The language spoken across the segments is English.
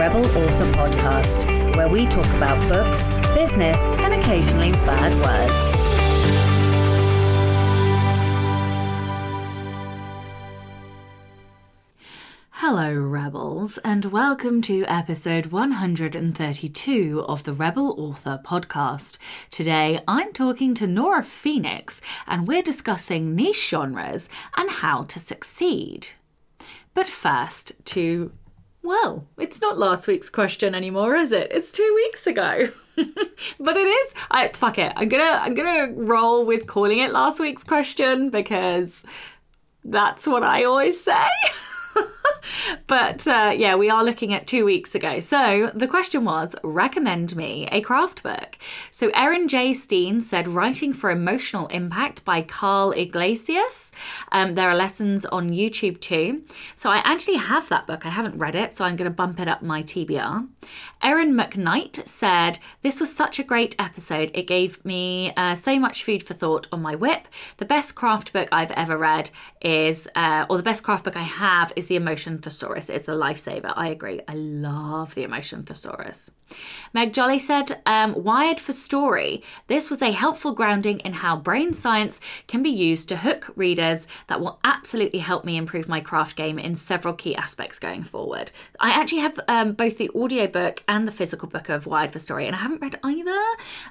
Rebel Author Podcast, where we talk about books, business, and occasionally bad words. Hello, Rebels, and welcome to episode 132 of the Rebel Author Podcast. Today, I'm talking to Nora Phoenix, and we're discussing niche genres and how to succeed. But first, to well, it's not last week's question anymore, is it? It's two weeks ago. but it is. I fuck it. I'm gonna I'm gonna roll with calling it last week's question because that's what I always say. but uh, yeah, we are looking at two weeks ago. So the question was recommend me a craft book. So Erin J. Steen said Writing for Emotional Impact by Karl Iglesias. Um, there are lessons on YouTube too. So I actually have that book. I haven't read it, so I'm going to bump it up my TBR. Erin McKnight said This was such a great episode. It gave me uh, so much food for thought on my whip. The best craft book I've ever read is, uh, or the best craft book I have is The Emotion Thesaurus. It's a lifesaver. I agree. I love The Emotion Thesaurus. Meg Jolly said, um, Wired for Story. This was a helpful grounding in how brain science can be used to hook readers that will absolutely help me improve my craft game in several key aspects going forward. I actually have um, both the audiobook and the physical book of Wired for Story, and I haven't read either,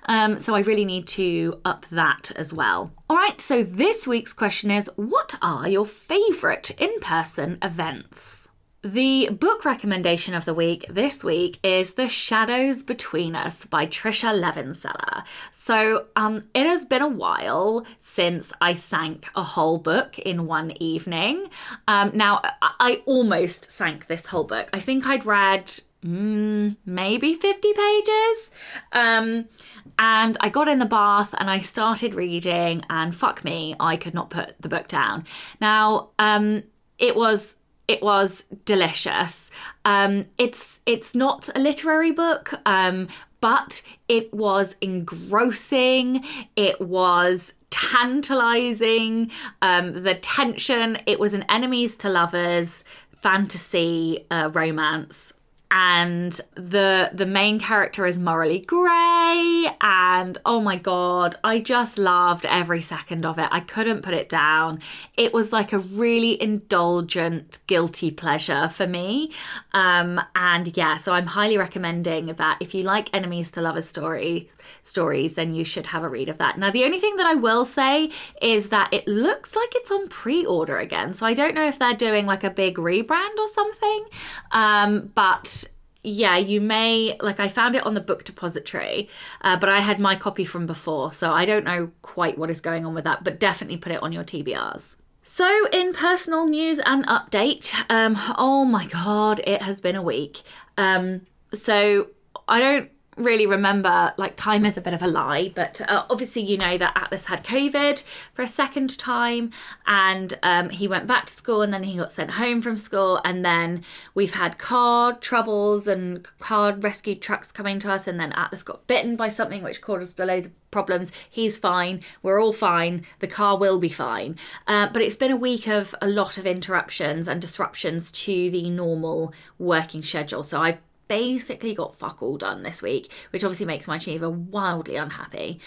um, so I really need to up that as well. All right, so this week's question is What are your favourite in person events? The book recommendation of the week this week is The Shadows Between Us by Tricia Levenseller. So, um, it has been a while since I sank a whole book in one evening. Um, now, I almost sank this whole book. I think I'd read mm, maybe 50 pages. Um, and I got in the bath and I started reading, and fuck me, I could not put the book down. Now, um, it was it was delicious. Um, it's it's not a literary book, um, but it was engrossing. It was tantalizing. Um, the tension. It was an enemies to lovers fantasy uh, romance and the the main character is morally grey and oh my god i just loved every second of it. I couldn't put it down. It was like a really indulgent guilty pleasure for me. Um, and yeah so i'm highly recommending that if you like enemies to lovers story stories then you should have a read of that. Now the only thing that i will say is that it looks like it's on pre-order again. So i don't know if they're doing like a big rebrand or something um, but yeah, you may like I found it on the book depository, uh, but I had my copy from before, so I don't know quite what is going on with that. But definitely put it on your TBRs. So, in personal news and update, um, oh my god, it has been a week. Um, so I don't really remember, like, time is a bit of a lie, but uh, obviously, you know that Atlas had COVID for a second time and um, he went back to school and then he got sent home from school. And then we've had car troubles and car rescue trucks coming to us. And then Atlas got bitten by something which caused a load of problems. He's fine. We're all fine. The car will be fine. Uh, but it's been a week of a lot of interruptions and disruptions to the normal working schedule. So I've basically got fuck all done this week, which obviously makes my achiever wildly unhappy.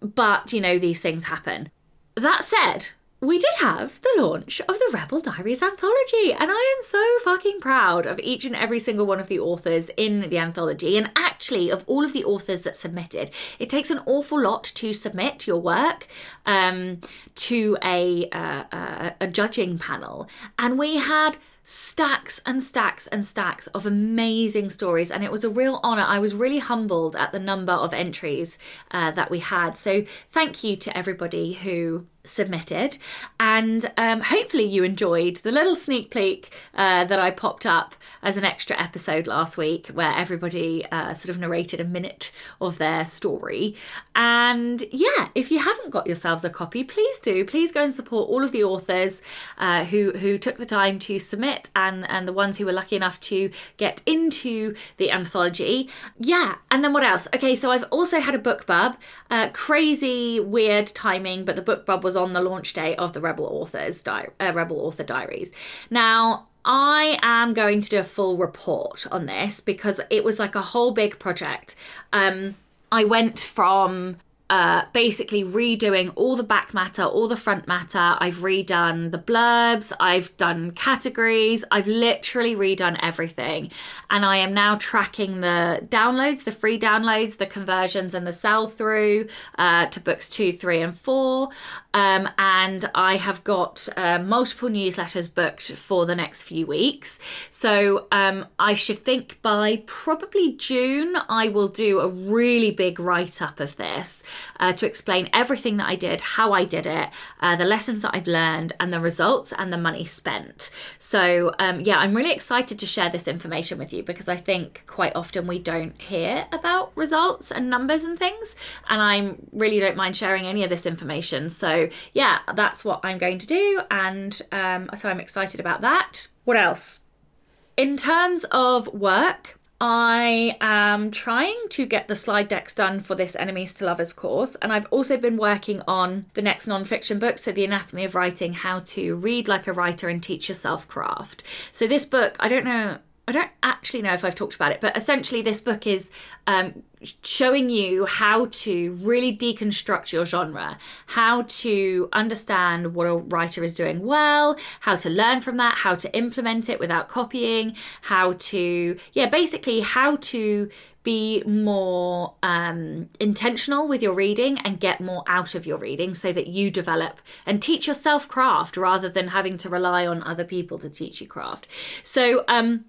But, you know, these things happen. That said, we did have the launch of the Rebel Diaries anthology, and I am so fucking proud of each and every single one of the authors in the anthology, and actually of all of the authors that submitted. It takes an awful lot to submit your work um, to a, uh, uh, a judging panel, and we had stacks and stacks and stacks of amazing stories and it was a real honor. I was really humbled at the number of entries uh, that we had. So thank you to everybody who submitted. And um, hopefully you enjoyed the little sneak peek uh, that i popped up as an extra episode last week where everybody uh, sort of narrated a minute of their story. And yeah if you haven't got yourselves a copy please do. Please go and support all of the authors uh, who who took the time to submit and and the ones who were lucky enough to get into the anthology. Yeah and then what else? Okay so i've also had a BookBub uh, crazy weird timing but the book bub was was on the launch day of the Rebel Authors Di- uh, Rebel Author Diaries. Now, I am going to do a full report on this because it was like a whole big project. Um, I went from uh, basically redoing all the back matter, all the front matter. I've redone the blurbs, I've done categories, I've literally redone everything. And I am now tracking the downloads, the free downloads, the conversions, and the sell through uh, to books two, three, and four. Um, and I have got uh, multiple newsletters booked for the next few weeks. So um, I should think by probably June, I will do a really big write up of this uh, to explain everything that I did, how I did it, uh, the lessons that I've learned, and the results and the money spent. So, um, yeah, I'm really excited to share this information with you because I think quite often we don't hear about results and numbers and things. And I really don't mind sharing any of this information. So, yeah, that's what I'm going to do. And um, so I'm excited about that. What else? In terms of work, I am trying to get the slide decks done for this Enemies to Lovers course, and I've also been working on the next non-fiction book, so The Anatomy of Writing How to Read Like a Writer and Teach Yourself Craft. So, this book, I don't know I don't actually know if I've talked about it, but essentially, this book is um, showing you how to really deconstruct your genre, how to understand what a writer is doing well, how to learn from that, how to implement it without copying, how to, yeah, basically, how to be more um, intentional with your reading and get more out of your reading so that you develop and teach yourself craft rather than having to rely on other people to teach you craft. So, um,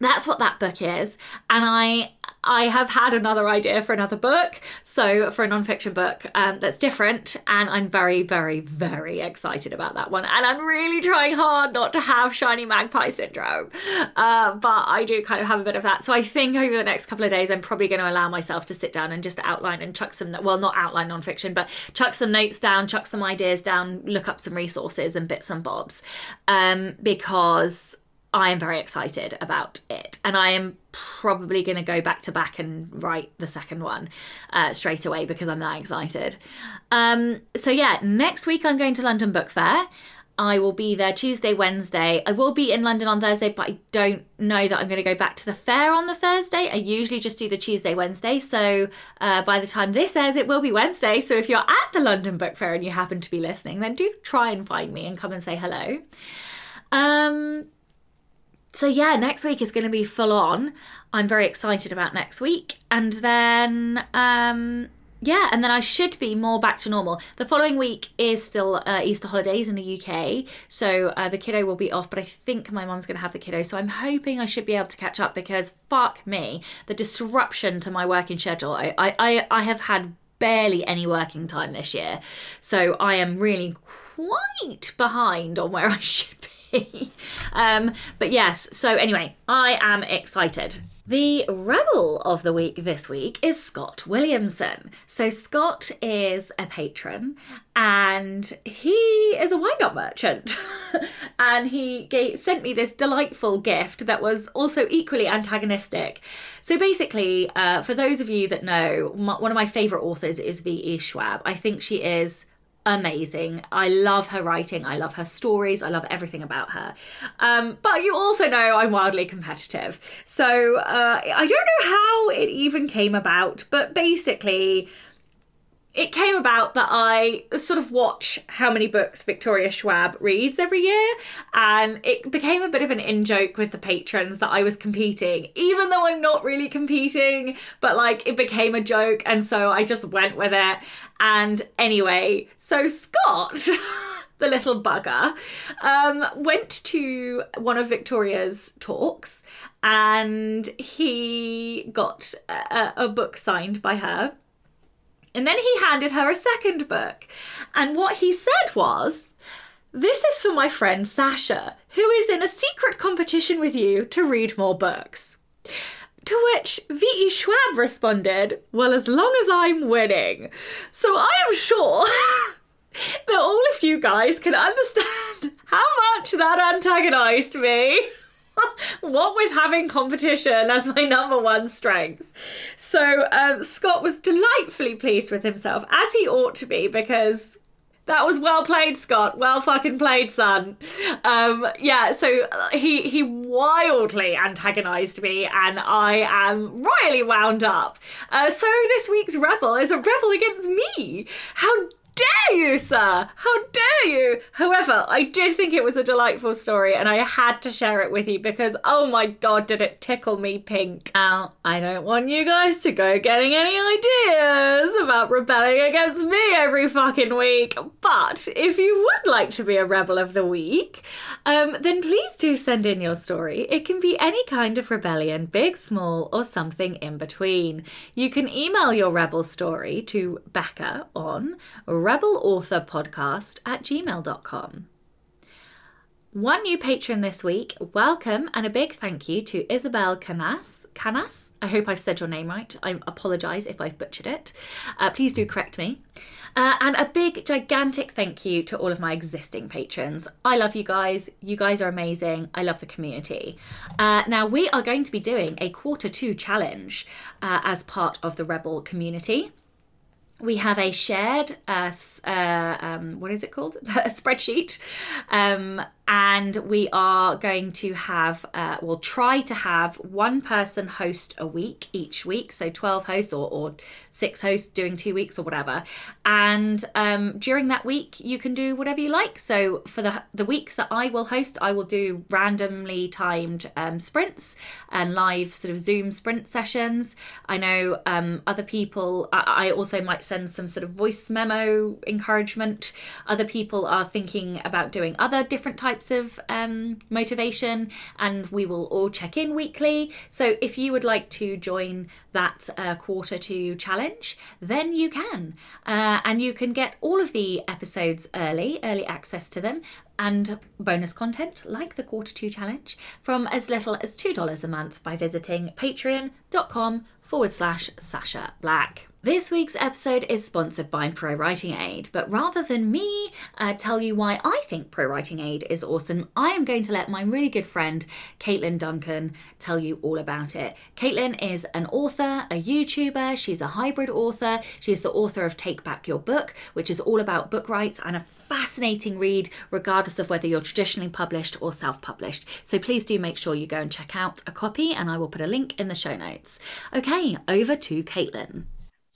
that's what that book is. And i i have had another idea for another book. So for a non-fiction book um, that's different. And i'm very very very excited about that one. And i'm really trying hard not to have shiny magpie syndrome. Uh, but i do kind of have a bit of that. So i think over the next couple of days i'm probably going to allow myself to sit down and just outline and chuck some well not outline non-fiction but chuck some notes down chuck some ideas down look up some resources and bits and bobs. Um, because I am very excited about it. And I am probably going to go back to back and write the second one uh, straight away because I'm that excited. Um, so, yeah, next week I'm going to London Book Fair. I will be there Tuesday, Wednesday. I will be in London on Thursday, but I don't know that I'm going to go back to the fair on the Thursday. I usually just do the Tuesday, Wednesday. So uh, by the time this airs, it will be Wednesday. So if you're at the London Book Fair and you happen to be listening, then do try and find me and come and say hello. Um, so yeah, next week is going to be full on. I'm very excited about next week, and then um, yeah, and then I should be more back to normal. The following week is still uh, Easter holidays in the UK, so uh, the kiddo will be off. But I think my mom's going to have the kiddo, so I'm hoping I should be able to catch up because fuck me, the disruption to my working schedule. I I I have had barely any working time this year, so I am really quite behind on where I should um, but yes, so anyway, I am excited. The rebel of the week this week is Scott Williamson. So, Scott is a patron and he is a wine merchant. and he gave, sent me this delightful gift that was also equally antagonistic. So, basically, uh, for those of you that know, my, one of my favourite authors is V.E. Schwab. I think she is amazing. I love her writing. I love her stories. I love everything about her. Um, but you also know I'm wildly competitive. So uh, I don't know how it even came about, but basically, it came about that I sort of watch how many books Victoria Schwab reads every year, and it became a bit of an in joke with the patrons that I was competing, even though I'm not really competing, but like it became a joke, and so I just went with it. And anyway, so Scott. the little bugger, um, went to one of Victoria's talks and he got a, a book signed by her and then he handed her a second book. And what he said was, This is for my friend Sacha, who is in a secret competition with you to read more books. To which V.E. Schwab responded, Well, as long as I'm winning. So I am sure that all of you guys can understand how much that antagonised me. What with having competition as my number one strength. So um, Scott was delightfully pleased with himself, as he ought to be, because That was well played, Scott. Well fucking played, son. Um, yeah, so uh, he he wildly antagonized me, and I am royally wound up. Uh, so this week's rebel is a rebel against me. How dare you, sir? How dare you? However, I did think it was a delightful story and I had to share it with you because, oh my god, did it tickle me pink. Now, I don't want you guys to go getting any ideas about rebelling against me every fucking week. But if you would like to be a rebel of the week, um, then please do send in your story. It can be any kind of rebellion, big, small, or something in between. You can email your rebel story to Becca on rebelauthorpodcast at gmail.com. One new patron this week. Welcome and a big thank you to Isabel Canas. Canas? I hope I've said your name right. I apologise if I've butchered it. Uh, please do correct me. Uh, and a big, gigantic thank you to all of my existing patrons. I love you guys. You guys are amazing. I love the community. Uh, now, we are going to be doing a quarter two challenge uh, as part of the Rebel community we have a shared uh, uh, um, what is it called? A spreadsheet. Um, and we are going to have uh, we'll try to have one person host a week each week. So 12 hosts or, or six hosts doing two weeks or whatever. And um, during that week you can do whatever you like. So for the the weeks that i will host i will do randomly timed um, sprints and live sort of zoom sprint sessions. I know um, other people I, I also might send some sort of voice memo encouragement other people are thinking about doing other different types of um, motivation, and we will all check in weekly. So if you would like to join that uh, quarter two challenge, then you can. Uh, and you can get all of the episodes early, early access to them, and bonus content like the quarter two challenge from as little as $2 a month by visiting patreon.com forward slash Sacha Black. This week's episode is sponsored by ProWritingAid, but rather than me uh, tell you why I think ProWritingAid is awesome, I am going to let my really good friend Caitlin Duncan tell you all about it. Caitlin is an author, a YouTuber, she's a hybrid author, she's the author of Take Back Your Book, which is all about book rights and a fascinating read, regardless of whether you're traditionally published or self published. So please do make sure you go and check out a copy, and I will put a link in the show notes. Okay, over to Caitlin.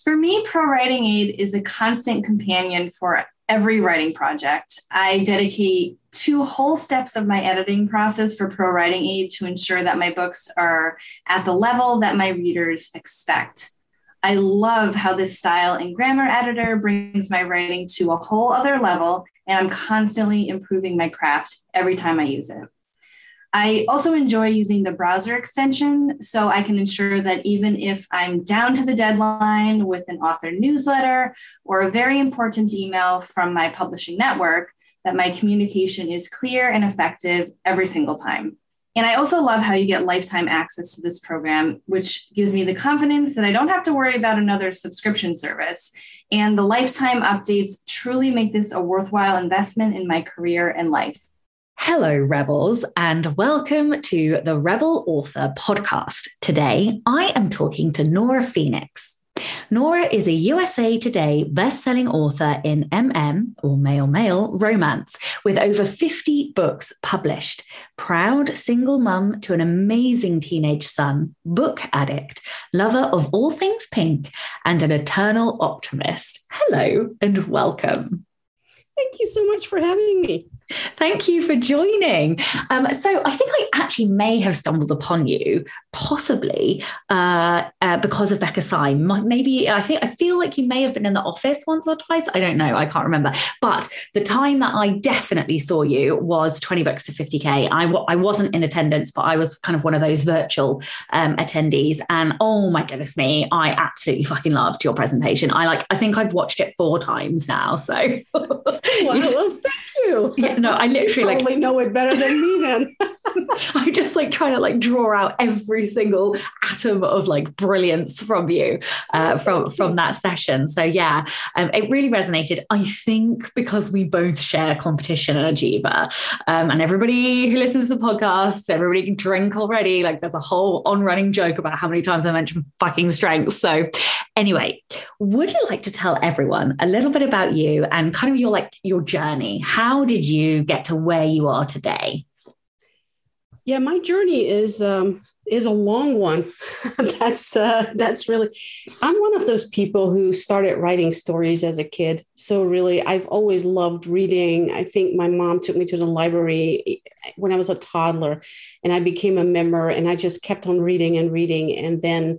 For me, ProWritingAid is a constant companion for every writing project. I dedicate two whole steps of my editing process for ProWritingAid to ensure that my books are at the level that my readers expect. I love how this style and grammar editor brings my writing to a whole other level, and I'm constantly improving my craft every time I use it. I also enjoy using the browser extension so I can ensure that even if I'm down to the deadline with an author newsletter or a very important email from my publishing network, that my communication is clear and effective every single time. And I also love how you get lifetime access to this program, which gives me the confidence that I don't have to worry about another subscription service. And the lifetime updates truly make this a worthwhile investment in my career and life. Hello, Rebels, and welcome to the Rebel Author Podcast. Today, I am talking to Nora Phoenix. Nora is a USA Today best-selling author in MM or male male romance with over 50 books published. Proud single mum to an amazing teenage son, book addict, lover of all things pink, and an eternal optimist. Hello and welcome. Thank you so much for having me. Thank you for joining. Um, so, I think I actually may have stumbled upon you, possibly uh, uh, because of Becca Syme. Maybe I think I feel like you may have been in the office once or twice. I don't know. I can't remember. But the time that I definitely saw you was 20 books to 50K. I w- I wasn't in attendance, but I was kind of one of those virtual um, attendees. And oh my goodness me, I absolutely fucking loved your presentation. I like, I think I've watched it four times now. So, well, thank you. Yeah, no, I literally you probably like know it better than me then. I'm just like trying to like draw out every single atom of like brilliance from you uh, from from that session. So yeah, um, it really resonated. I think because we both share competition and Achiever, um, and everybody who listens to the podcast, everybody can drink already. Like there's a whole on running joke about how many times I mentioned fucking strength. So Anyway, would you like to tell everyone a little bit about you and kind of your like your journey? How did you get to where you are today? Yeah, my journey is um, is a long one. that's uh, that's really. I'm one of those people who started writing stories as a kid. So really, I've always loved reading. I think my mom took me to the library when I was a toddler, and I became a member. And I just kept on reading and reading. And then,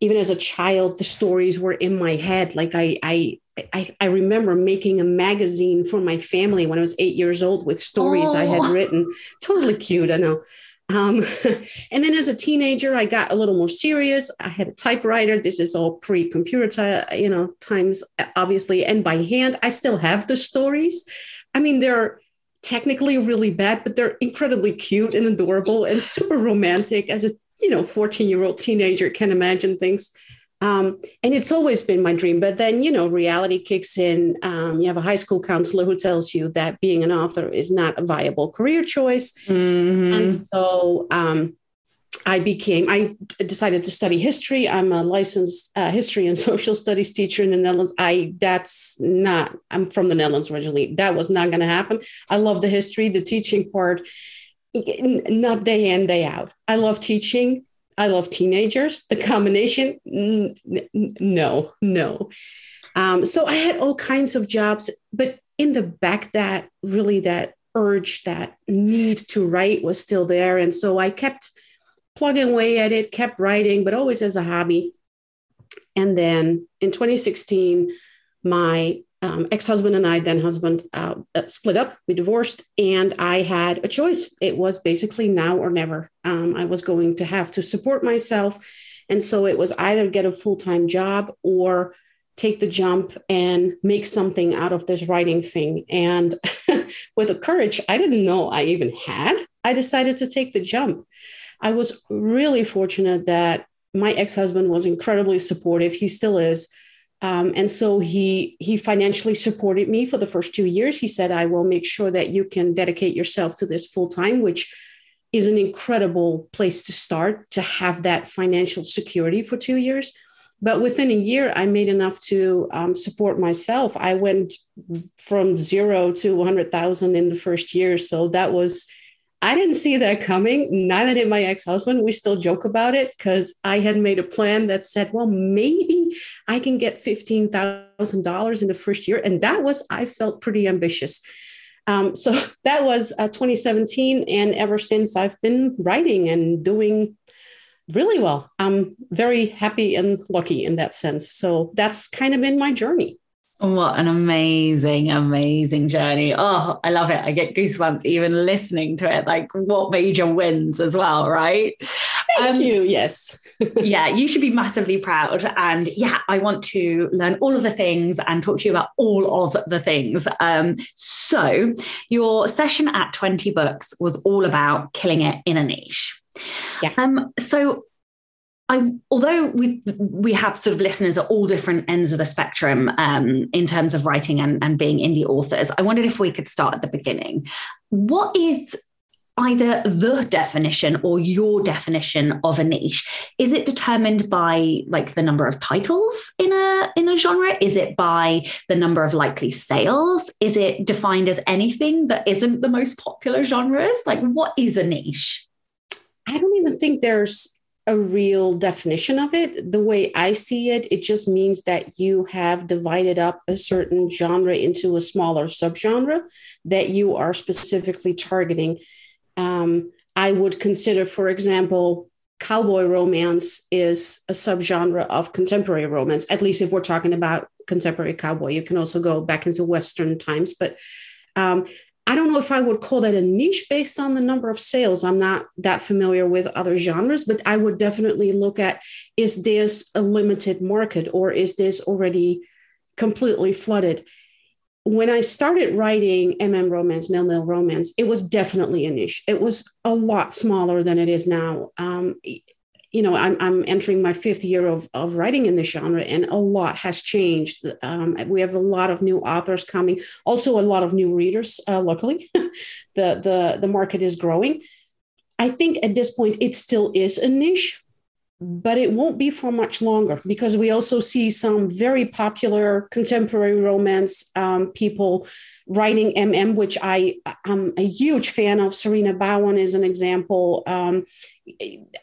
even as a child, the stories were in my head. Like I I I, I, remember making a magazine for my family when I was eight years old with stories oh. I had oh. written. Totally cute, I know. Um, and then as a teenager, I got a little more serious. I had a typewriter. This is all pre-computer, you know, times obviously, and by hand. I still have the stories. I mean, they're technically really bad, but they're incredibly cute and adorable and super romantic. As a you know, 14-year-old teenager can imagine things. Um, and it's always been my dream. But then, you know, reality kicks in. Um, you have a high school counselor who tells you that being an author is not a viable career choice. Mm-hmm. And so um, I became, I decided to study history. I'm a licensed uh, history and social studies teacher in the Netherlands. I, that's not, I'm from the Netherlands originally. That was not going to happen. I love the history, the teaching part, not day in, day out. I love teaching I love teenagers. The combination, no, no. Um, so I had all kinds of jobs, but in the back, that really that urge, that need to write was still there, and so I kept plugging away at it, kept writing, but always as a hobby. And then in 2016, my um, ex-husband and I, then husband, uh, uh, split up. We divorced, and I had a choice. It was basically now or never. Um, I was going to have to support myself, and so it was either get a full-time job or take the jump and make something out of this writing thing. And with a courage I didn't know I even had, I decided to take the jump. I was really fortunate that my ex-husband was incredibly supportive. He still is um, and so he he financially supported me for the first two years. He said, "I will make sure that you can dedicate yourself to this full time," which is an incredible place to start to have that financial security for two years. But within a year, I made enough to um, support myself. I went from zero to 100,000 in the first year. So that was I didn't see that coming. Neither did my ex husband. We still joke about it because I had made a plan that said, well, maybe I can get $15,000 in the first year. And that was, I felt pretty ambitious. Um, so that was uh, 2017. And ever since, I've been writing and doing really well. I'm very happy and lucky in that sense. So that's kind of been my journey. What an amazing, amazing journey. Oh, I love it. I get goosebumps even listening to it. Like, what major wins as well, right? Thank um, you. Yes. yeah, you should be massively proud. And yeah, I want to learn all of the things and talk to you about all of the things. Um, so, your session at 20 Books was all about killing it in a niche. Yeah. Um, so I, although we we have sort of listeners at all different ends of the spectrum um, in terms of writing and, and being indie authors, I wondered if we could start at the beginning. What is either the definition or your definition of a niche? Is it determined by like the number of titles in a in a genre? Is it by the number of likely sales? Is it defined as anything that isn't the most popular genres? Like what is a niche? I don't even think there's a real definition of it. The way I see it, it just means that you have divided up a certain genre into a smaller subgenre that you are specifically targeting. Um, I would consider, for example, cowboy romance is a subgenre of contemporary romance, at least if we're talking about contemporary cowboy. You can also go back into Western times, but um, I don't know if I would call that a niche based on the number of sales. I'm not that familiar with other genres, but I would definitely look at is this a limited market or is this already completely flooded? When I started writing MM romance, male male romance, it was definitely a niche. It was a lot smaller than it is now. Um, you know, I'm, I'm entering my fifth year of, of writing in this genre, and a lot has changed. Um, we have a lot of new authors coming, also a lot of new readers. Uh, luckily, the the the market is growing. I think at this point it still is a niche, but it won't be for much longer because we also see some very popular contemporary romance um, people writing MM, which I am a huge fan of. Sarina Bowen is an example. Um,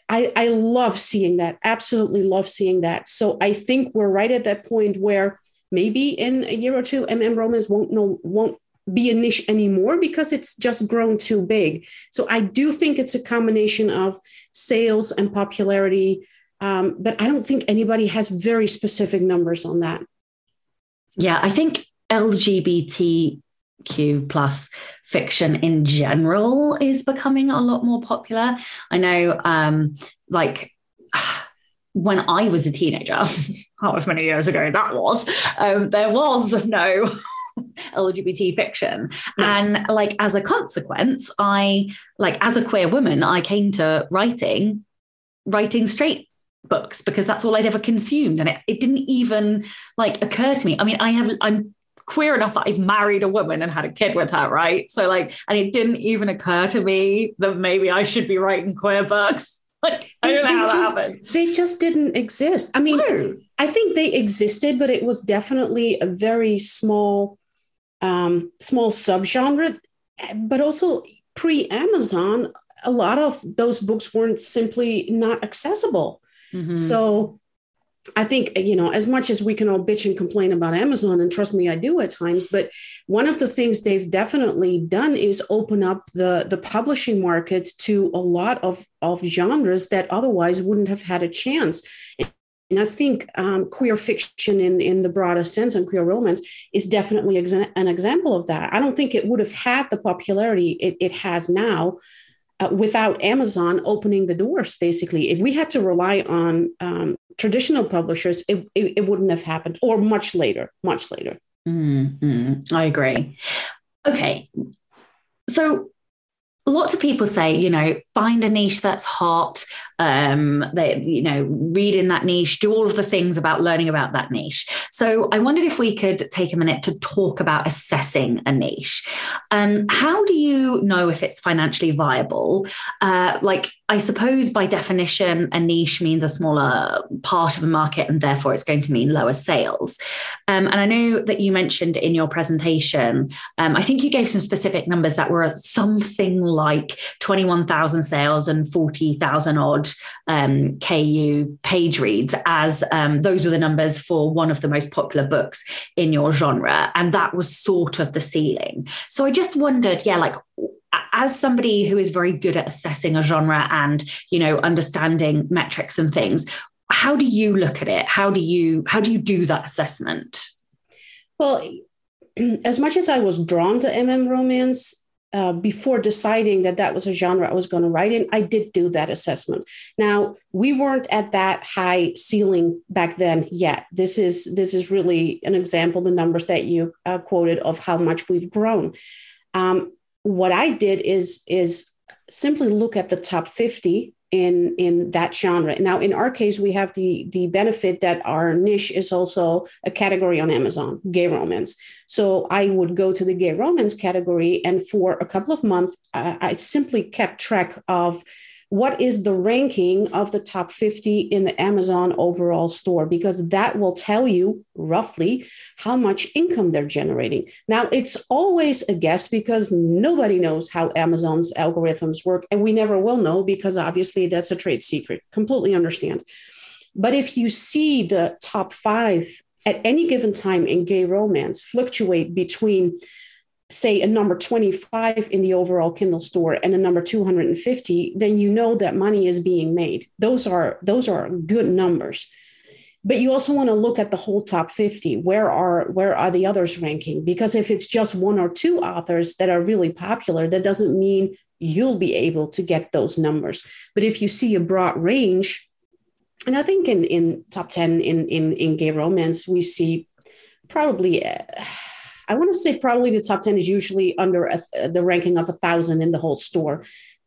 I, I love seeing that. Absolutely love seeing that. So I think we're right at that point where maybe in a year or two, MM romance won't know won't be a niche anymore because it's just grown too big. So I do think it's a combination of sales and popularity, um, but I don't think anybody has very specific numbers on that. Yeah, I think LGBTQ plus fiction in general is becoming a lot more popular. I know, um, like when I was a teenager, however many years ago that was, um, there was no LGBT fiction. And like as a consequence, I like as a queer woman, I came to writing, writing straight books because that's all I'd ever consumed. And it, it didn't even like occur to me. I mean, I have I'm queer enough that I've married a woman and had a kid with her, right? So like, and it didn't even occur to me that maybe I should be writing queer books. Like, I don't know how just, that happened. They just didn't exist. I mean, No. I think they existed, but it was definitely a very small, um, small subgenre. But also pre Amazon, a lot of those books weren't simply not accessible. Mhm. So I think, you know, as much as we can all bitch and complain about Amazon, and trust me, I do at times, but one of the things they've definitely done is open up the, the publishing market to a lot of, of genres that otherwise wouldn't have had a chance. And I think um, queer fiction in, in the broadest sense and queer romance is definitely exa- an example of that. I don't think it would have had the popularity it, it has now uh, without Amazon opening the doors, basically. If we had to rely on um, traditional publishers, it, it, it wouldn't have happened, or much later, much later. Mhm. I agree. Okay. So lots of people say, you know, find a niche that's hot. Um, they, you know, read in that niche, do all of the things about learning about that niche. So I wondered if we could take a minute to talk about assessing a niche. Um, how do you know if it's financially viable? Uh, like, I suppose by definition, a niche means a smaller part of a market, and therefore it's going to mean lower sales. Um, and I know that you mentioned in your presentation, um, I think you gave some specific numbers that were something like 21,000 sales and 40,000 odd um, KU page reads, as um, those were the numbers for one of the most popular books in your genre. And that was sort of the ceiling. So I just wondered, yeah, like, as somebody who is very good at assessing a genre and you know understanding metrics and things how do you look at it how do you how do you do that assessment Well, as much as I was drawn to MM romance, uh, before deciding that that was a genre I was going to write in, I did do that assessment. Now we weren't at that high ceiling back then yet. This is this is really an example, the numbers that you uh, quoted of how much we've grown. Um, what I did is is simply look at the top fifty in in that genre. Now, in our case, we have the the benefit that our niche is also a category on Amazon, gay romance. So I would go to the gay romance category, and for a couple of months, uh, I simply kept track of what is the ranking of the top 50 in the Amazon overall store, because that will tell you roughly how much income they're generating. Now, it's always a guess because nobody knows how Amazon's algorithms work, and we never will know because obviously that's a trade secret. Completely understand. But if you see the top five at any given time in gay romance fluctuate between say a number 25 in the overall kindle store and a number 250 then you know that money is being made. Those are those are good numbers. But you also want to look at the whole top 50 where are where are the others ranking? Because if it's just one or two authors that are really popular that doesn't mean you'll be able to get those numbers. But if you see a broad range and i think in in top 10 in in, in gay romance we see probably uh, I want to say probably the top 10 is usually under a, the ranking of a thousand in the whole store.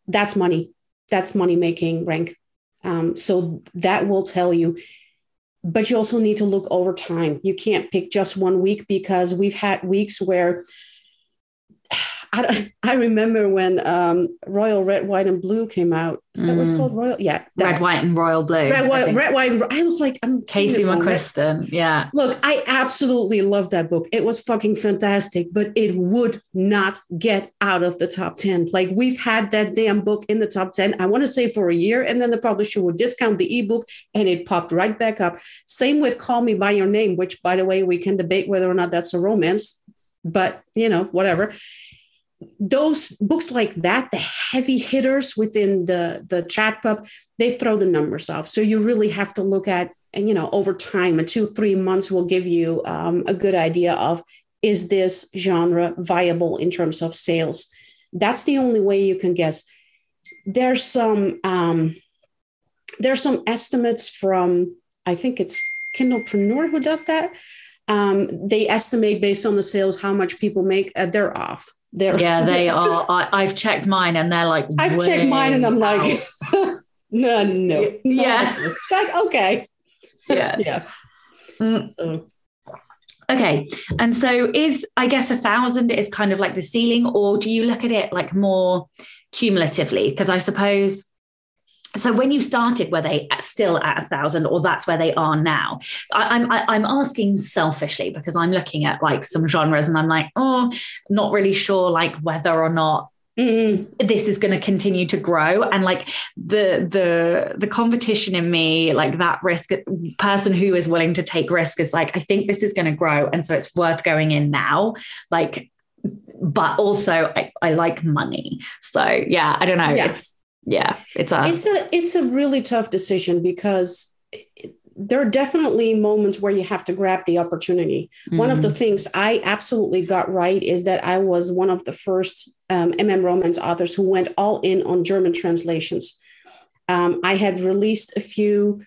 That's money. That's money making rank. Um, so that will tell you. But you also need to look over time. You can't pick just one week because we've had weeks where I, I remember when um, Royal Red, White, and Blue came out. Is that mm. what it's called? Royal? Yeah. That. Red, White, and Royal Blue. Red, White, Red, White, and, I was like, I'm Casey McQuiston. Yeah. Look, I absolutely love that book. It was fucking fantastic, but it would not get out of the top 10. Like we've had that damn book in the top 10, I want to say for a year, and then the publisher would discount the ebook and it popped right back up. Same with Call Me By Your Name, which by the way, we can debate whether or not that's a romance, but you know, whatever those books like that, the heavy hitters within the the trad pub, they throw the numbers off. So you really have to look at, and you know, over time, a two three months will give you um, a good idea of is this genre viable in terms of sales. That's the only way you can guess. There's some um, there's some estimates from I think it's Kindlepreneur who does that. Um, they estimate based on the sales how much people make. Uh, they're off they're, yeah, they are. I, have checked mine and they're like, I've checked mine and I'm like, no, no, no. Yeah. like, okay. Yeah. yeah. Mm. So. Okay. And so is, I guess, a thousand is kind of like the ceiling, or do you look at it like more cumulatively? Because I suppose so when you started were they still at a thousand or that's where they are now? I, am i am asking selfishly because i'm looking at like some genres and i'm like oh not really sure like whether or not mm. this is going to continue to grow. And like the the the competition in me like that risk person who is willing to take risk is like i think this is going to grow and so it's worth going in now. Like but also I, I like money. So yeah i don't know. Yeah. it's yeah, it's a it's a it's a really tough decision because there are definitely moments where you have to grab the opportunity. Mm-hmm. One of the mm-hmm. things I absolutely got right is that I was one of the first um, MM Romance authors who went all in on German translations. Um, I had released a few,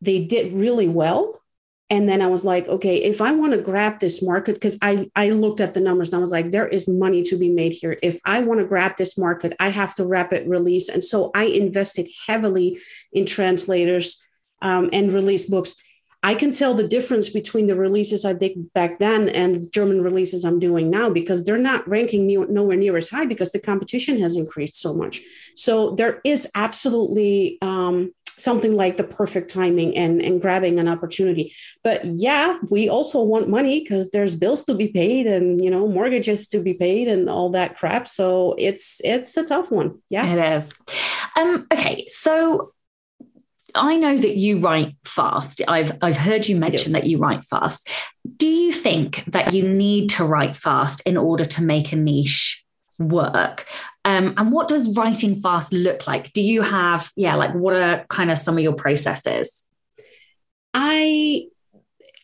they did really well and then i was like okay if i want to grab this market because i i looked at the numbers and i was like there is money to be made here. If i want to grab this market i have to rapid release. And so i invested heavily in translators um, and release books. I can tell the difference between the releases i did back then and german releases i'm doing now because they're not ranking nowhere near as high because the competition has increased so much. So there is absolutely um, something like the perfect timing and and grabbing an opportunity. But yeah we also want money because there's bills to be paid and you know mortgages to be paid and all that crap. So it's it's a tough one. Yeah. It is. Um okay. So I know that you write fast. I've I've heard you mention that you write fast. Do you think that you need to write fast in order to make a niche work? Um, and what does writing fast look like? Do you have, yeah, like what are kind of some of your processes? I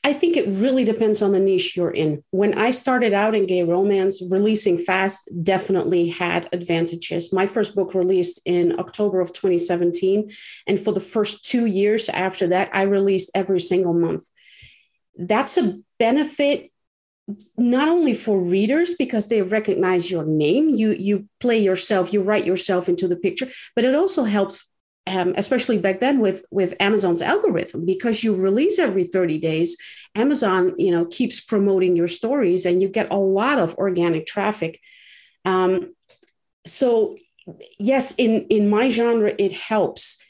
I think it really depends on the niche you're in. When I started out in gay romance, releasing fast definitely had advantages. My first book released in October of 2017. And for the first two years after that, I released every single month. That's a benefit not only for readers because they recognize your name you you play yourself you write yourself into the picture but it also helps um, especially back then with with amazon's algorithm because you release every 30 days amazon you know keeps promoting your stories and you get a lot of organic traffic. Um, so yes in in my genre it helps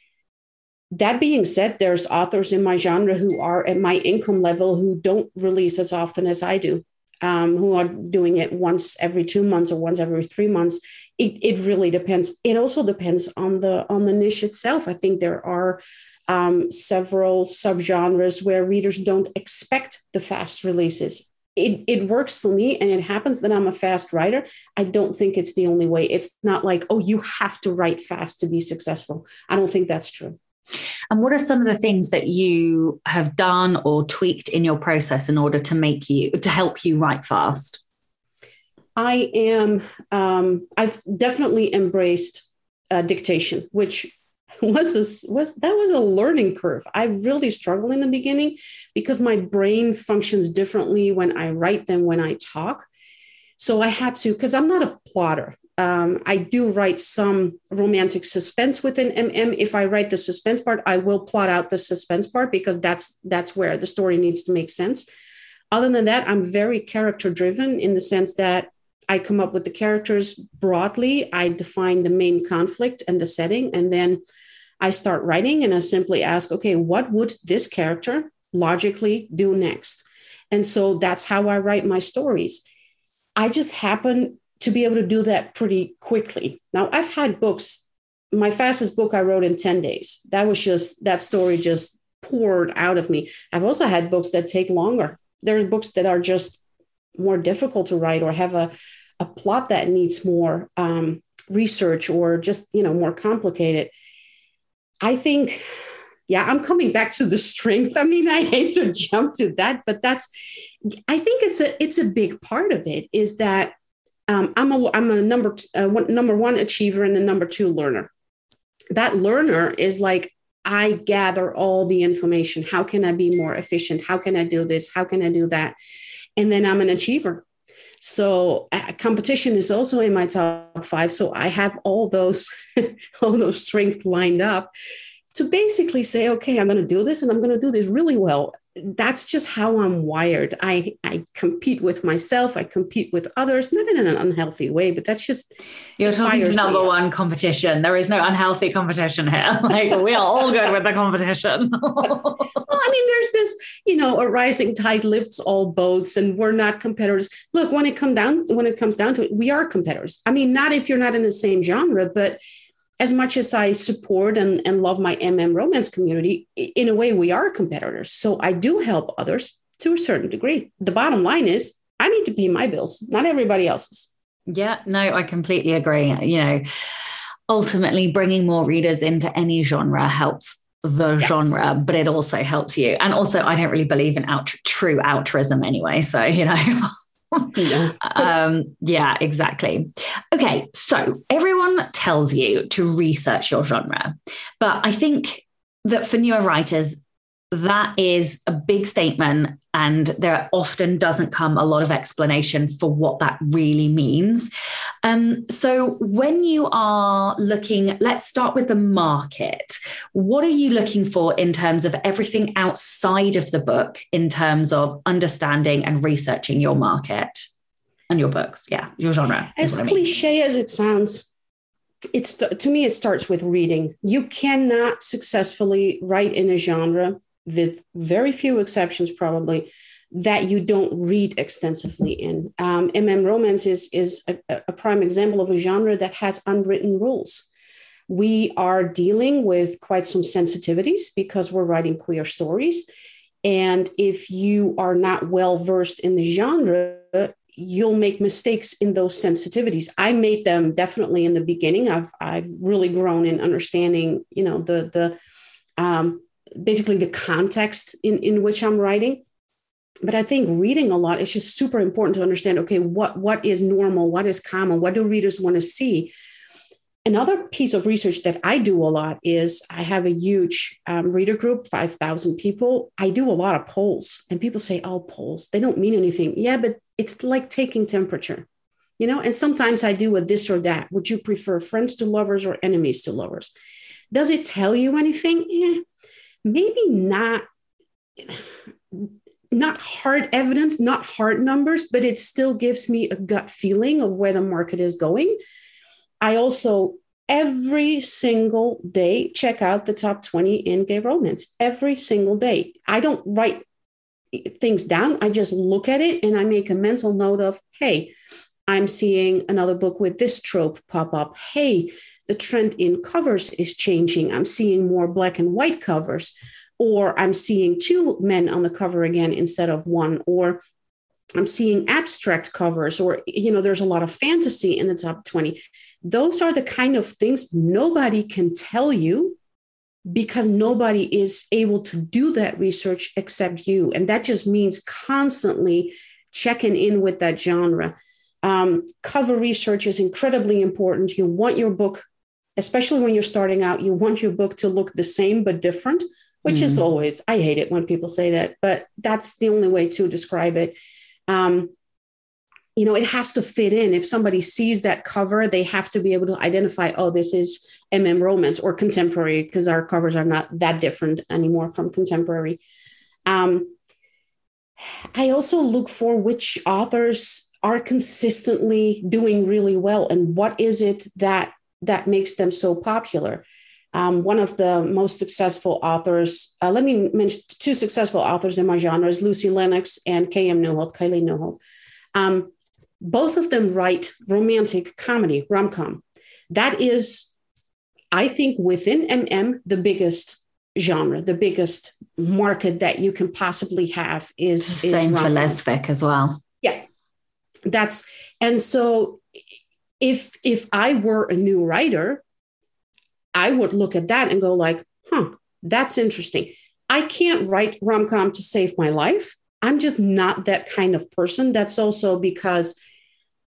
that being said, there's authors in my genre who are at my income level who don't release as often as I do, um, who are doing it once every two months or once every three months. It, it really depends. It also depends on the on the niche itself. I think there are um, several subgenres where readers don't expect the fast releases. It, it works for me and it happens that I'm a fast writer. I don't think it's the only way. It's not like, oh, you have to write fast to be successful. I don't think that's true. And what are some of the things that you have done or tweaked in your process in order to make you to help you write fast? I am. Um, I've definitely embraced uh, dictation, which was a, was that was a learning curve. I really struggled in the beginning because my brain functions differently when I write than when I talk. So I had to because I'm not a plotter um, I do write some romantic suspense within MM. If I write the suspense part, I will plot out the suspense part because that's that's where the story needs to make sense. Other than that, I'm very character driven in the sense that I come up with the characters broadly. I define the main conflict and the setting, and then I start writing and I simply ask, okay, what would this character logically do next? And so that's how I write my stories. I just happen to be able to do that pretty quickly. Now, I've had books, my fastest book I wrote in 10 days. That was just, that story just poured out of me. I've also had books that take longer. There are books that are just more difficult to write or have a, a plot that needs more um, research or just, you know, more complicated. I think yeah i'm coming back to the strength i mean i hate to jump to that but that's i think it's a it's a big part of it is that um, i'm a i'm a number uh, one, number one achiever and a number two learner. That learner is like i gather all the information. How can i be more efficient? How can i do this? How can i do that? And then i'm an achiever. So uh, competition is also in my top five. So i have all those all those strengths lined up to basically say, okay, I'm going to do this and I'm going to do this really well. That's just how I'm wired. I, I compete with myself. I compete with others, not in an unhealthy way, but that's just. You're talking to number one competition. There is no unhealthy competition here. Like we are all good with the competition. well, I mean, there's this, you know, a rising tide lifts all boats, and we're not competitors. Look, when it come down, when it comes down to it, we are competitors. I mean, not if you're not in the same genre, but as much as I support and, and love my MM romance community, in a way, we are competitors. So I do help others to a certain degree. The bottom line is I need to pay my bills, not everybody else's. Yeah, no, I completely agree. You know, ultimately, bringing more readers into any genre helps the yes. genre, but it also helps you. And also, I don't really believe in out- true altruism anyway. So, you know, yeah. um, yeah, exactly. Okay, so everyone tells you to research your genre, but I think that for newer writers, that is a big statement and there often doesn't come a lot of explanation for what that really means. Um, so when you are looking let's start with the market. What are you looking for in terms of everything outside of the book in terms of understanding and researching your market and your books? Yeah your genre as cliche I mean. as it sounds it's to me it starts with reading. You cannot successfully write in a genre with very few exceptions probably that you don't read extensively in. Um, mm romance is, is a, a prime example of a genre that has unwritten rules. We are dealing with quite some sensitivities because we're writing queer stories. And if you are not well versed in the genre you'll make mistakes in those sensitivities. I made them definitely in the beginning. I've i've really grown in understanding you know the the um, basically the context in, in which I'm writing. But I think reading a lot is just super important to understand okay, what, what is normal? What is common? What do readers want to see? Another piece of research that I do a lot is I have a huge um, reader group, 5,000 people. I do a lot of polls, and people say, oh, polls, they don't mean anything. Yeah, but it's like taking temperature, you know? And sometimes I do a this or that. Would you prefer friends to lovers or enemies to lovers? Does it tell you anything? Yeah, maybe not not hard evidence, not hard numbers, but it still gives me a gut feeling of where the market is going. I also every single day check out the top 20 in gay romance every single day. I don't write things down. I just look at it and I make a mental note of, hey, I'm seeing another book with this trope pop up. Hey, the trend in covers is changing. I'm seeing more black and white covers, or I'm seeing two men on the cover again instead of one, or I'm seeing abstract covers, or, you know, there's a lot of fantasy in the top 20. Those are the kind of things nobody can tell you because nobody is able to do that research except you. And that just means constantly checking in with that genre. Um, cover research is incredibly important. You want your book especially when you're starting out, you want your book to look the same but different, which mm. is always, I hate it when people say that, but that's the only way to describe it. Um, you know, it has to fit in. If somebody sees that cover, they have to be able to identify, oh, this is MM romance or contemporary, because our covers are not that different anymore from contemporary. Um, I also look for which authors are consistently doing really well and what is it that that makes them so popular? Um, one of the most successful authors uh, let me mention two successful authors in my genre is lucy lennox and km Neuhold kylie Neuhold. Um, both of them write romantic comedy rom-com. That is i think within mm the biggest genre the biggest market that you can possibly have is same is for lesfic as well. Yeah that's and so if if i were a new writer i would look at that and go like huh that's interesting i can't write rom-com to save my life i'm just not that kind of person that's also because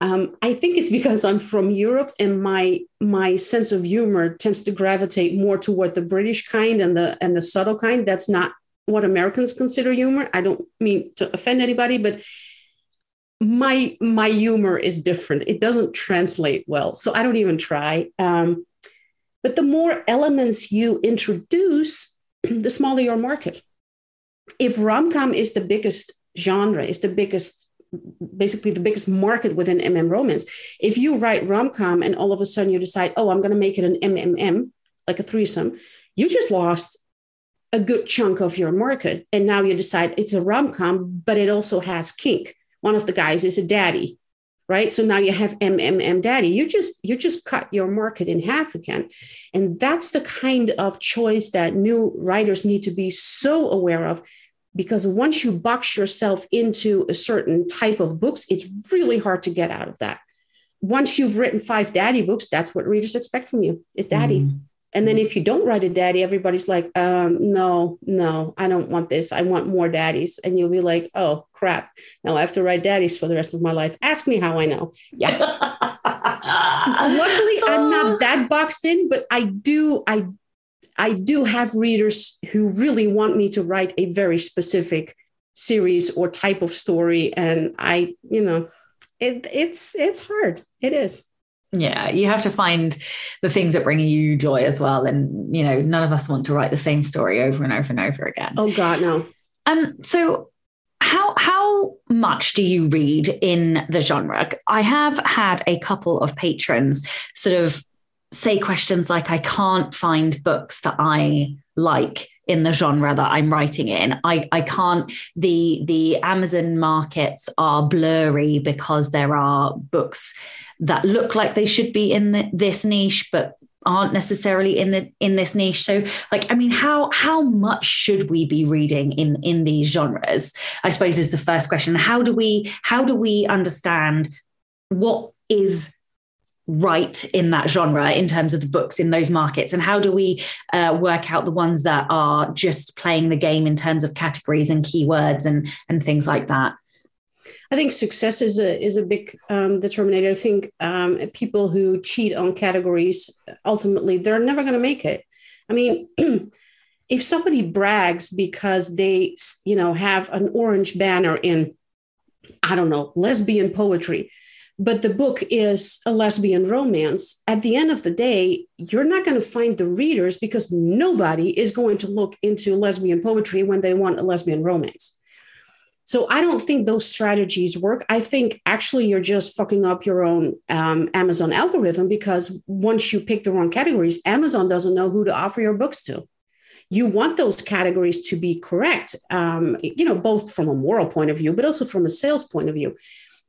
um, I think it's because I'm from Europe and my my sense of humor tends to gravitate more toward the British kind and the and the subtle kind. That's not what Americans consider humor. I don't mean to offend anybody, but my my humor is different. It doesn't translate well, so I don't even try. Um, but the more elements you introduce, the smaller your market. If rom-com is the biggest genre, is the biggest basically the biggest market within MM romance. If you write rom com and all of a sudden you decide, oh, I'm going to make it an MMM, like a threesome, you just lost a good chunk of your market. And now you decide it's a rom com, but it also has kink. One of the guys is a daddy, right? So now you have MMM daddy. You just you just cut your market in half again, and that's the kind of choice that new writers need to be so aware of because once you box yourself into a certain type of books, it's really hard to get out of that. Once you've written five daddy books, that's what readers expect from you is daddy. Mm. And then if you don't write a daddy, everybody's like, um, no, no, I don't want this. I want more daddies. And you'll be like, oh crap. Now I have to write daddies for the rest of my life. Ask me how I know. Yeah. Luckily, I'm not that boxed in, but I do, I I do have readers who really want me to write a very specific series or type of story, and I, you know, it, it's it's hard. It is. Yeah, you have to find the things that bring you joy as well, and you know, none of us want to write the same story over and over and over again. Oh God, no. Um. So how how much do you read in the genre? I have had a couple of patrons sort of say questions like I can't find books that I like in the genre that I'm writing in. I, I can't the the Amazon markets are blurry because there are books that look like they should be in the, this niche but aren't necessarily in the in this niche. So like i mean how how much should we be reading in in these genres i suppose is the first question. How do we how do we understand what is right in that genre in terms of the books in those markets? And how do we uh, work out the ones that are just playing the game in terms of categories and keywords and and things like that I think success is a is a big um, determinator. I think um, people who cheat on categories ultimately they're never going to make it. I mean, if somebody brags because they you know have an orange banner in I don't know lesbian poetry, but the book is a lesbian romance, at the end of the day, you're not going to find the readers because nobody is going to look into lesbian poetry when they want a lesbian romance. So I don't think those strategies work. I think actually you're just fucking up your own um, Amazon algorithm because once you pick the wrong categories, Amazon doesn't know who to offer your books to. You want those categories to be correct, um, you know, both from a moral point of view, but also from a sales point of view.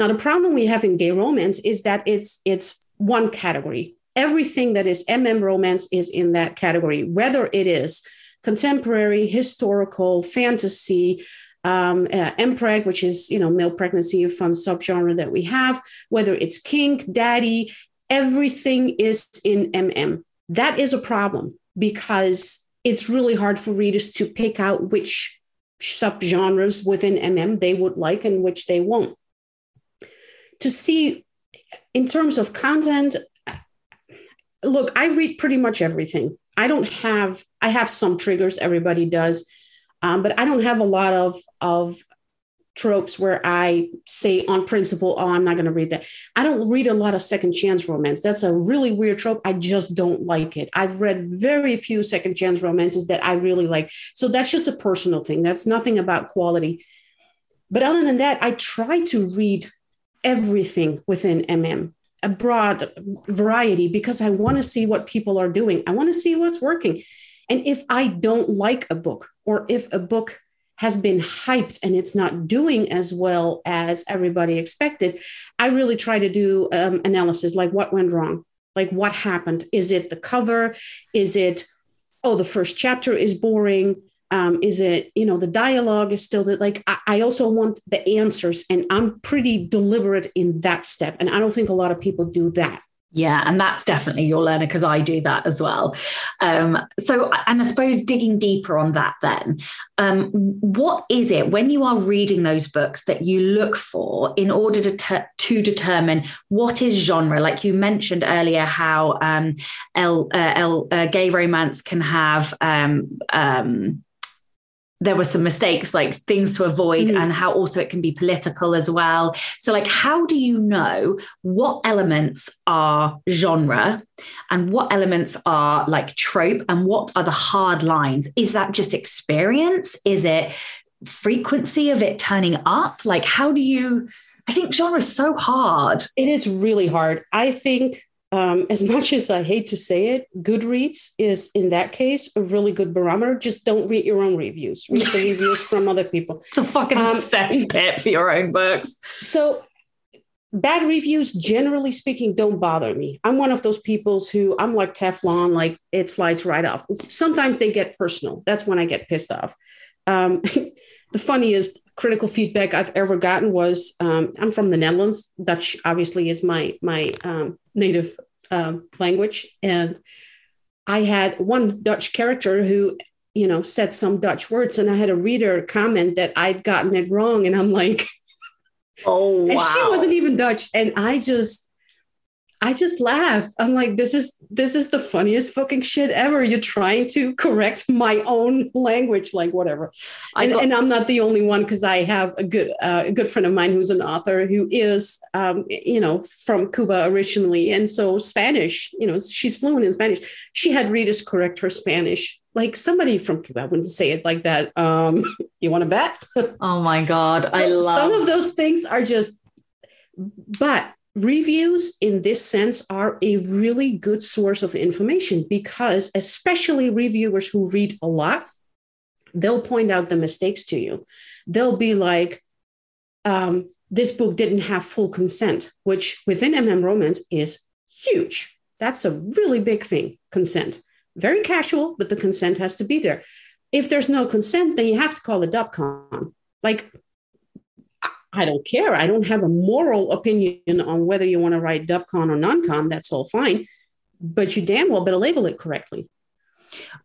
Now, the problem we have in gay romance is that it's it's one category. Everything that is MM romance is in that category, whether it is contemporary, historical, fantasy, um, uh, MPreg, which is you know male pregnancy, fun subgenre that we have, whether it's kink, daddy, everything is in MM. That is a problem because it's really hard for readers to pick out which subgenres within MM they would like and which they won't to see in terms of content look i read pretty much everything i don't have i have some triggers everybody does um, but i don't have a lot of of tropes where i say on principle oh i'm not going to read that. I don't read a lot of second chance romance. That's a really weird trope. I just don't like it. I've read very few second chance romances that i really like. So that's just a personal thing. That's nothing about quality. But other than that i try to read everything within MM, a broad variety, because I want to see what people are doing. I want to see what's working. And if I don't like a book, or if a book has been hyped and it's not doing as well as everybody expected, I really try to do um, analysis like what went wrong? Like what happened? Is it the cover? Is it, oh, the first chapter is boring? Um, is it, you know, the dialogue is still that like I, I also want the answers and I'm pretty deliberate in that step. And I don't think a lot of people do that. Yeah, and that's definitely your learner because I do that as well. Um, so, and I suppose digging deeper on that, then, um, what is it when you are reading those books that you look for in order to ter- to determine what is genre? Like you mentioned earlier, how um, L, uh, L, uh, gay romance can have um, um, there were some mistakes like things to avoid mm-hmm. and how also it can be political as well. So like how do you know what elements are genre and what elements are like trope and what are the hard lines? Is that just experience? Is it frequency of it turning up? Like how do you i think genre is so hard. It is really hard. I think um, as much as I hate to say it, Goodreads is in that case a really good barometer. Just don't read your own reviews. Read the reviews from other people. It's a fucking um, cesspit for your own books. So bad reviews, generally speaking, don't bother me. I'm one of those people who I'm like Teflon, like it slides right off. Sometimes they get personal. That's when I get pissed off. Um, the funniest critical feedback I've ever gotten was um, I'm from the Netherlands. Dutch obviously is my my um, native uh, language, and I had one Dutch character who you know said some Dutch words, and I had a reader comment that I'd gotten it wrong, and I'm like, oh, wow. and she wasn't even Dutch, and I just I just laughed. I'm like, this is this is the funniest fucking shit ever. You're trying to correct my own language, like whatever. And, and I'm not the only one because I have a good uh, a good friend of mine who's an author who is, um, you know, from Cuba originally, and so Spanish. You know, she's fluent in Spanish. She had readers correct her Spanish. Like somebody from Cuba, I wouldn't say it like that. Um, you want to bet? oh my god, I love some of those things are just. But reviews in this sense are a really good source of information because especially reviewers who read a lot they'll point out the mistakes to you. They'll be like um, this book didn't have full consent which within mm romance is huge. That's a really big thing consent. Very casual but the consent has to be there. If there's no consent then you have to call a dubcon like I don't care. I don't have a moral opinion on whether you want to write dubcon or non-con. That's all fine, but you damn well better label it correctly.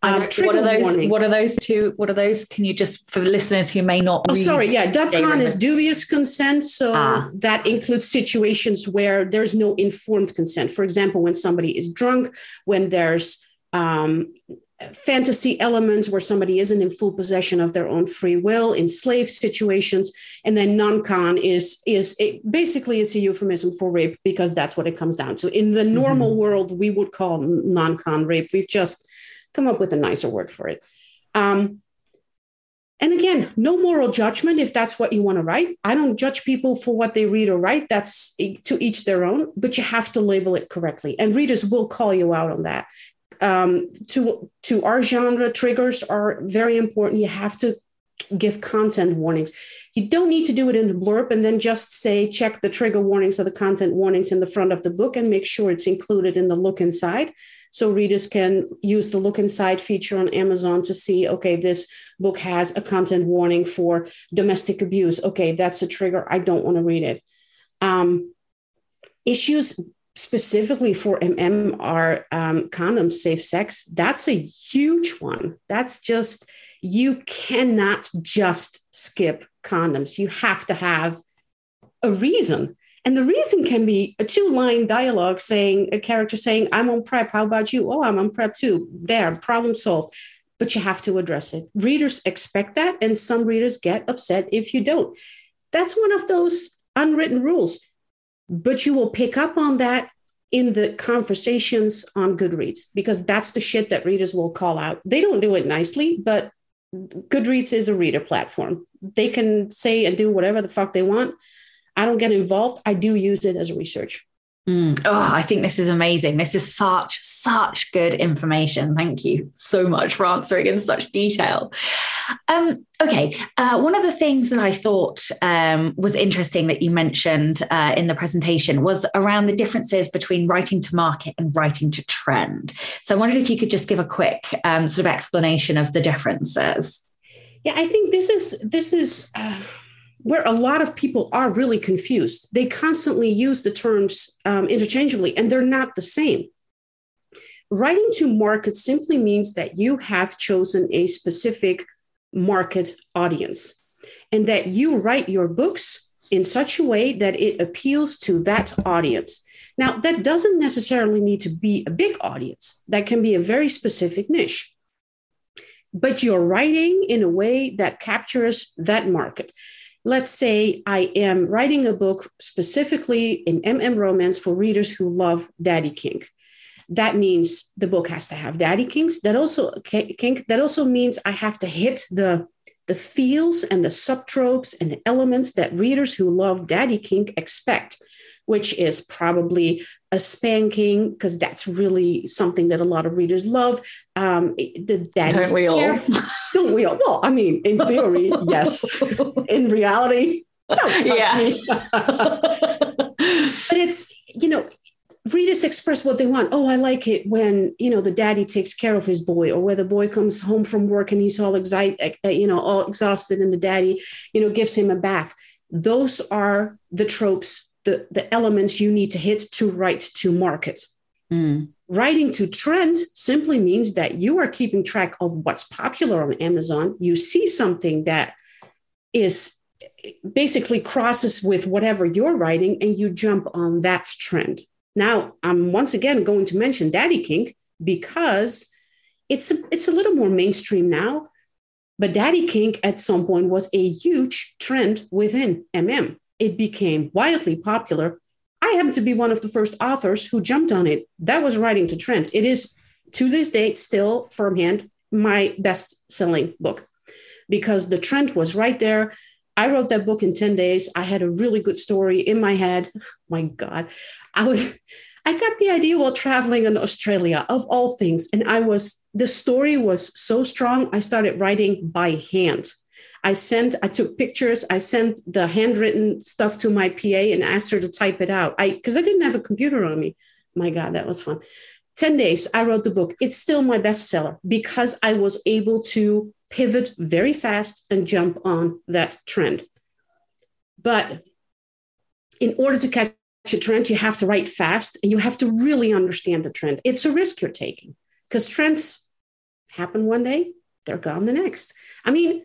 Um, what are those? Warnings. What are those two? What are those? Can you just for the listeners who may not? Oh, sorry. Yeah, dubcon is dubious consent, so ah. that includes situations where there's no informed consent. For example, when somebody is drunk, when there's um, fantasy elements where somebody isn't in full possession of their own free will in slave situations and then non-con is is it, basically it's a euphemism for rape because that's what it comes down to. In the normal mm-hmm. world we would call non-con rape. We've just come up with a nicer word for it. Um, and again no moral judgment if that's what you want to write. I don't judge people for what they read or write. That's to each their own but you have to label it correctly. And readers will call you out on that um, to to our genre triggers are very important. You have to give content warnings. You don't need to do it in the blurb and then just say check the trigger warnings or the content warnings in the front of the book and make sure it's included in the look inside. So readers can use the look inside feature on amazon to see okay this book has a content warning for domestic abuse. Okay that's a trigger. I don't want to read it. Um, issues specifically for MM are um, condoms, safe sex. That's a huge one. That's just, you cannot just skip condoms. You have to have a reason. And the reason can be a two line dialogue saying, a character saying, I'm on PrEP. How about you? Oh, I'm on PrEP too. There, problem solved. But you have to address it. Readers expect that, and some readers get upset if you don't. That's one of those unwritten rules but you will pick up on that in the conversations on Goodreads because that's the shit that readers will call out. They don't do it nicely, but Goodreads is a reader platform. They can say and do whatever the fuck they want. I don't get involved. I do use it as research. Mm. Oh, I think this is amazing. This is such, such good information. Thank you so much for answering in such detail. Um, okay, uh, one of the things that I thought um, was interesting that you mentioned uh, in the presentation was around the differences between writing to market and writing to trend. So I wondered if you could just give a quick um, sort of explanation of the differences. Yeah, I think this is this is. Uh where a lot of people are really confused. They constantly use the terms um, interchangeably, and they're not the same. Writing to market simply means that you have chosen a specific market audience and that you write your books in such a way that it appeals to that audience. Now, that doesn't necessarily need to be a big audience, that can be a very specific niche. But you're writing in a way that captures that market let's say I am writing a book specifically in MM romance for readers who love daddy kink. That means the book has to have daddy kinks. That also kink. That also means I have to hit the the feels and the subtropes and the elements that readers who love daddy kink expect which is probably a spanking because that's really something that a lot of readers love. Um, the don't we all? don't we all? Well, I mean, in theory, yes. In reality, yeah. but it's you know readers express what they want. Oh, I like it when you know the daddy takes care of his boy, or where the boy comes home from work and he's all excited, uh, you know, all exhausted, and the daddy, you know, gives him a bath. Those are the tropes the, the elements you need to hit to write to market. Mm. Writing to trend simply means that you are keeping track of what's popular on Amazon. You see something that is basically crosses with whatever you're writing and you jump on that trend. Now, I'm once again going to mention Daddy Kink because it's a, it's a little more mainstream now, but Daddy Kink at some point was a huge trend within MM it became wildly popular, I happen to be one of the first authors who jumped on it. That was writing to trend. It is to this date still firm hand my best selling book because the trend was right there. I wrote that book in 10 days. I had a really good story in my head. my God. I was I got the idea while traveling in Australia of all things. And I was the story was so strong, I started writing by hand. I sent, I took pictures, I sent the handwritten stuff to my PA and asked her to type it out. I because I didn't have a computer on me. My God, that was fun. 10 days, I wrote the book. It's still my bestseller because I was able to pivot very fast and jump on that trend. But in order to catch a trend, you have to write fast and you have to really understand the trend. It's a risk you're taking because trends happen one day, they're gone the next. I mean,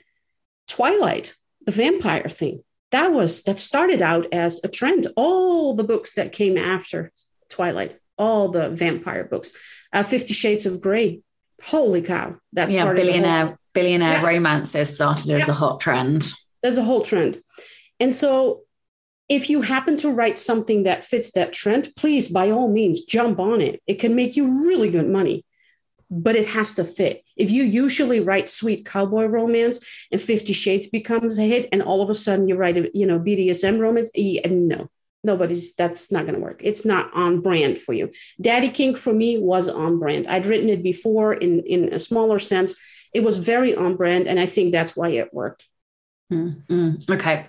Twilight, the vampire thing, that was that started out as a trend. All the books that came after Twilight, all the vampire books, uh, Fifty Shades of Grey. Holy cow! That yeah, billionaire billionaire yeah. romances started as yeah. a hot trend. There's a whole trend, and so if you happen to write something that fits that trend, please by all means jump on it. It can make you really good money but it has to fit. If you usually write sweet cowboy romance and Fifty Shades becomes a hit, and all of a sudden you write a you know BDSM romance, no, nobody's that's not going to work. It's not on brand for you. Daddy Kink for me was on brand. I'd written it before in in a smaller sense. It was very on brand, and I think that's why it worked. Mm-hmm. Okay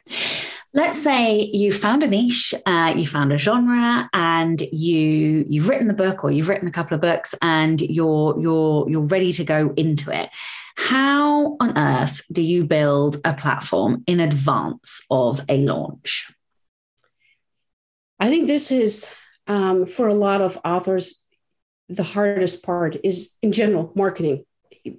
let's say you found a niche, uh, you found a genre, and you you've written the book or you've written a couple of books, and you're you're you're ready to go into it. How on earth do you build a platform in advance of a launch? I think this is um, for a lot of authors the hardest part is in general marketing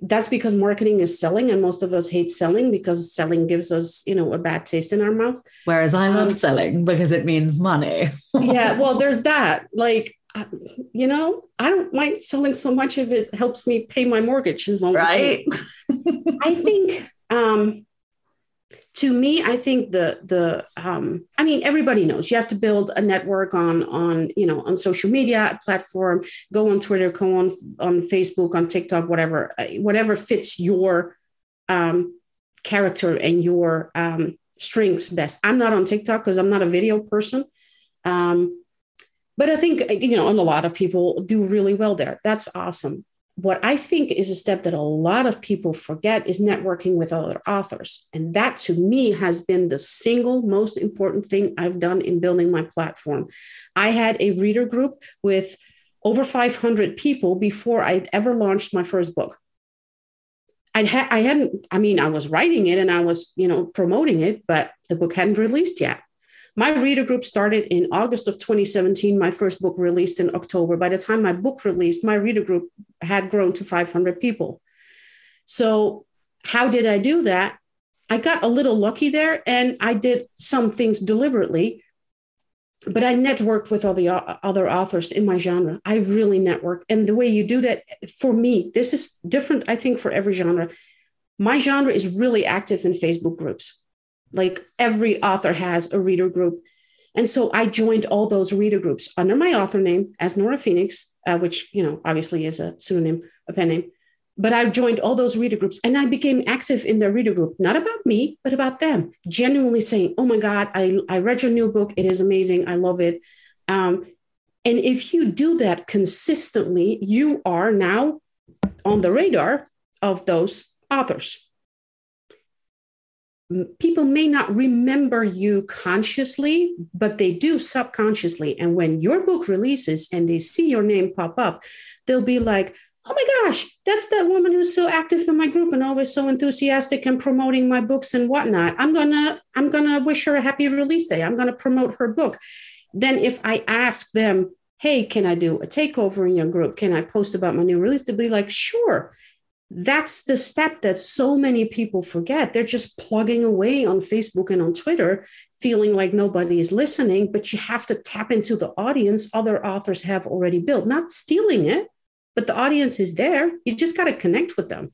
that's because marketing is selling and most of us hate selling because selling gives us you know a bad taste in our mouth. Whereas i love um, selling because it means money. Yeah well there's that. Like uh, you know i don't mind selling so much if it helps me pay my mortgage as long right. I think um to me i think the the um, i mean everybody knows you have to build a network on on you know on social media platform go on twitter go on on facebook on tiktok whatever uh, whatever fits your um, character and your um, strengths best. I'm not on TikTok because I'm not a video person. Um, but I think, you know, and a lot of people do really well there. That's awesome. What I think is a step that a lot of people forget is networking with other authors. And that to me has been the single most important thing I've done in building my platform. I had a reader group with over 500 people before I'd ever launched my first book. I'd ha- I hadn't, I mean, I was writing it and I was, you know, promoting it, but the book hadn't released yet. My reader group started in August of 2017. My first book released in October. By the time my book released, my reader group had grown to 500 people. So, how did I do that? I got a little lucky there and I did some things deliberately but I networked with all the uh, other authors in my genre. I really network. And the way you do that, for me, this is different, I think, for every genre. My genre is really active in Facebook groups. Like every author has a reader group. And so I joined all those reader groups under my author name as Nora Phoenix, uh, which, you know, obviously is a pseudonym, a pen name but I joined all those reader groups and I became active in their reader group, not about me, but about them, genuinely saying, Oh my God, I, I read your new book. It is amazing. I love it. Um, and if you do that consistently, you are now on the radar of those authors. People may not remember you consciously, but they do subconsciously. And when your book releases and they see your name pop up, they'll be like, oh my gosh, that's that woman who's so active in my group and always so enthusiastic and promoting my books and whatnot. I'm gonna, I'm gonna wish her a happy release day. I'm gonna promote her book. Then if I ask them, hey, can I do a takeover in your group? Can I post about my new release? They'll be like, sure. That's the step that so many people forget. They're just plugging away on Facebook and on Twitter, feeling like nobody is listening, but you have to tap into the audience other authors have already built, not stealing it, but the audience is there. You just got to connect with them.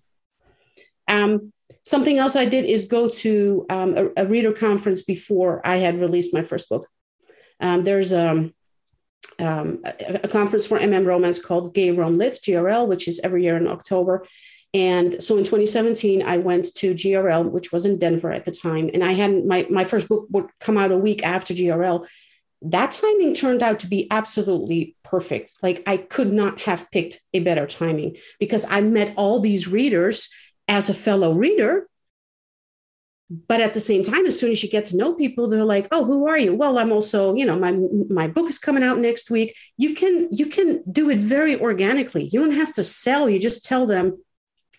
Um, something else I did is go to um, a, a, reader conference before I had released my first book. Um, there's um, um, a, a, conference for MM romance called Gay Rom Lit, GRL, which is every year in October. And so in 2017, I went to GRL, which was in Denver at the time. And I hadn't, my, my first book would come out a week after GRL that timing turned out to be absolutely perfect. Like I could not have picked a better timing because I met all these readers as a fellow reader. But at the same time, as soon as you get to know people, they're like, "Oh, who are you?" Well, I'm also, you know, my my book is coming out next week. You can you can do it very organically. You don't have to sell. You just tell them,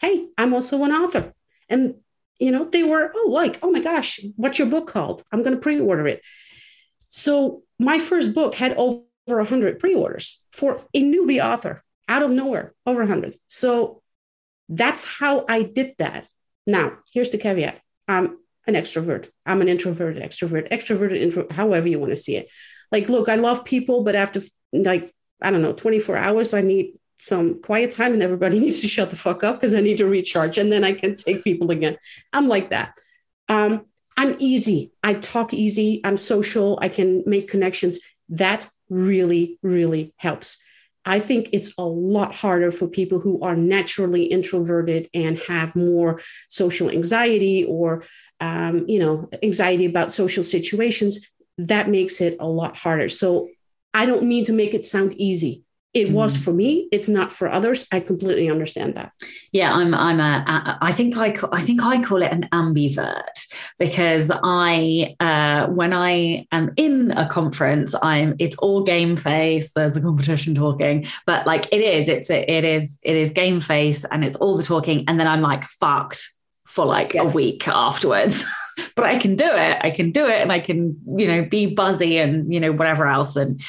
"Hey, I'm also an author," and you know they were, "Oh, like, oh my gosh, what's your book called? I'm going to pre-order it." So my first book had over 100 pre-orders for a newbie author out of nowhere, over 100. So that's how I did that. Now, here's the caveat. I'm an extrovert. I'm an introverted extrovert, extroverted intro, however you want to see it. Like, look, I love people, but after like, I don't know, 24 hours, I need some quiet time and everybody needs to shut the fuck up because I need to recharge and then I can take people again. I'm like that. Um, I'm easy. I talk easy. I'm social. I can make connections. That really, really helps. I think it's a lot harder for people who are naturally introverted and have more social anxiety or, um, you know, anxiety about social situations. That makes it a lot harder. So I don't mean to make it sound easy it was mm. for me it's not for others i completely understand that yeah i'm i'm a i think i i think i call it an ambivert because i uh when i am in a conference i'm it's all game face there's a competition talking but like it is it's it's a, it is it is game face and it's all the talking and then i'm like fucked for like yes. a week afterwards but i can do it i can do it and i can you know be buzzy and you know whatever else and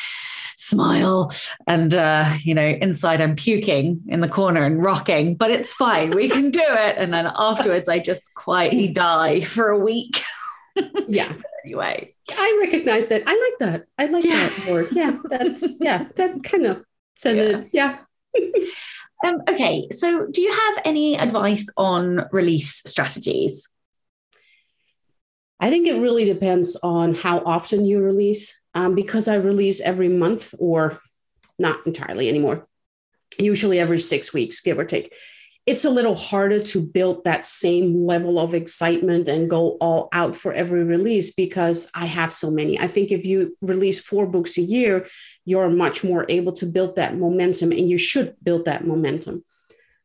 smile and uh, you know inside i'm puking in the corner and rocking but it's fine. We can do it. And then afterwards i just quietly die for a week. Yeah. Anyway. I recognize that. I like that. I like yeah. that word. Yeah that's yeah that kind of says it. Yeah. Um, okay. So do you have any advice on release strategies? I think it really depends on how often you release um, because I release every month or not entirely anymore, usually every six weeks, give or take. it's a little harder to build that same level of excitement and go all out for every release because I have so many. I think if you release four books a year, you're much more able to build that momentum and you should build that momentum.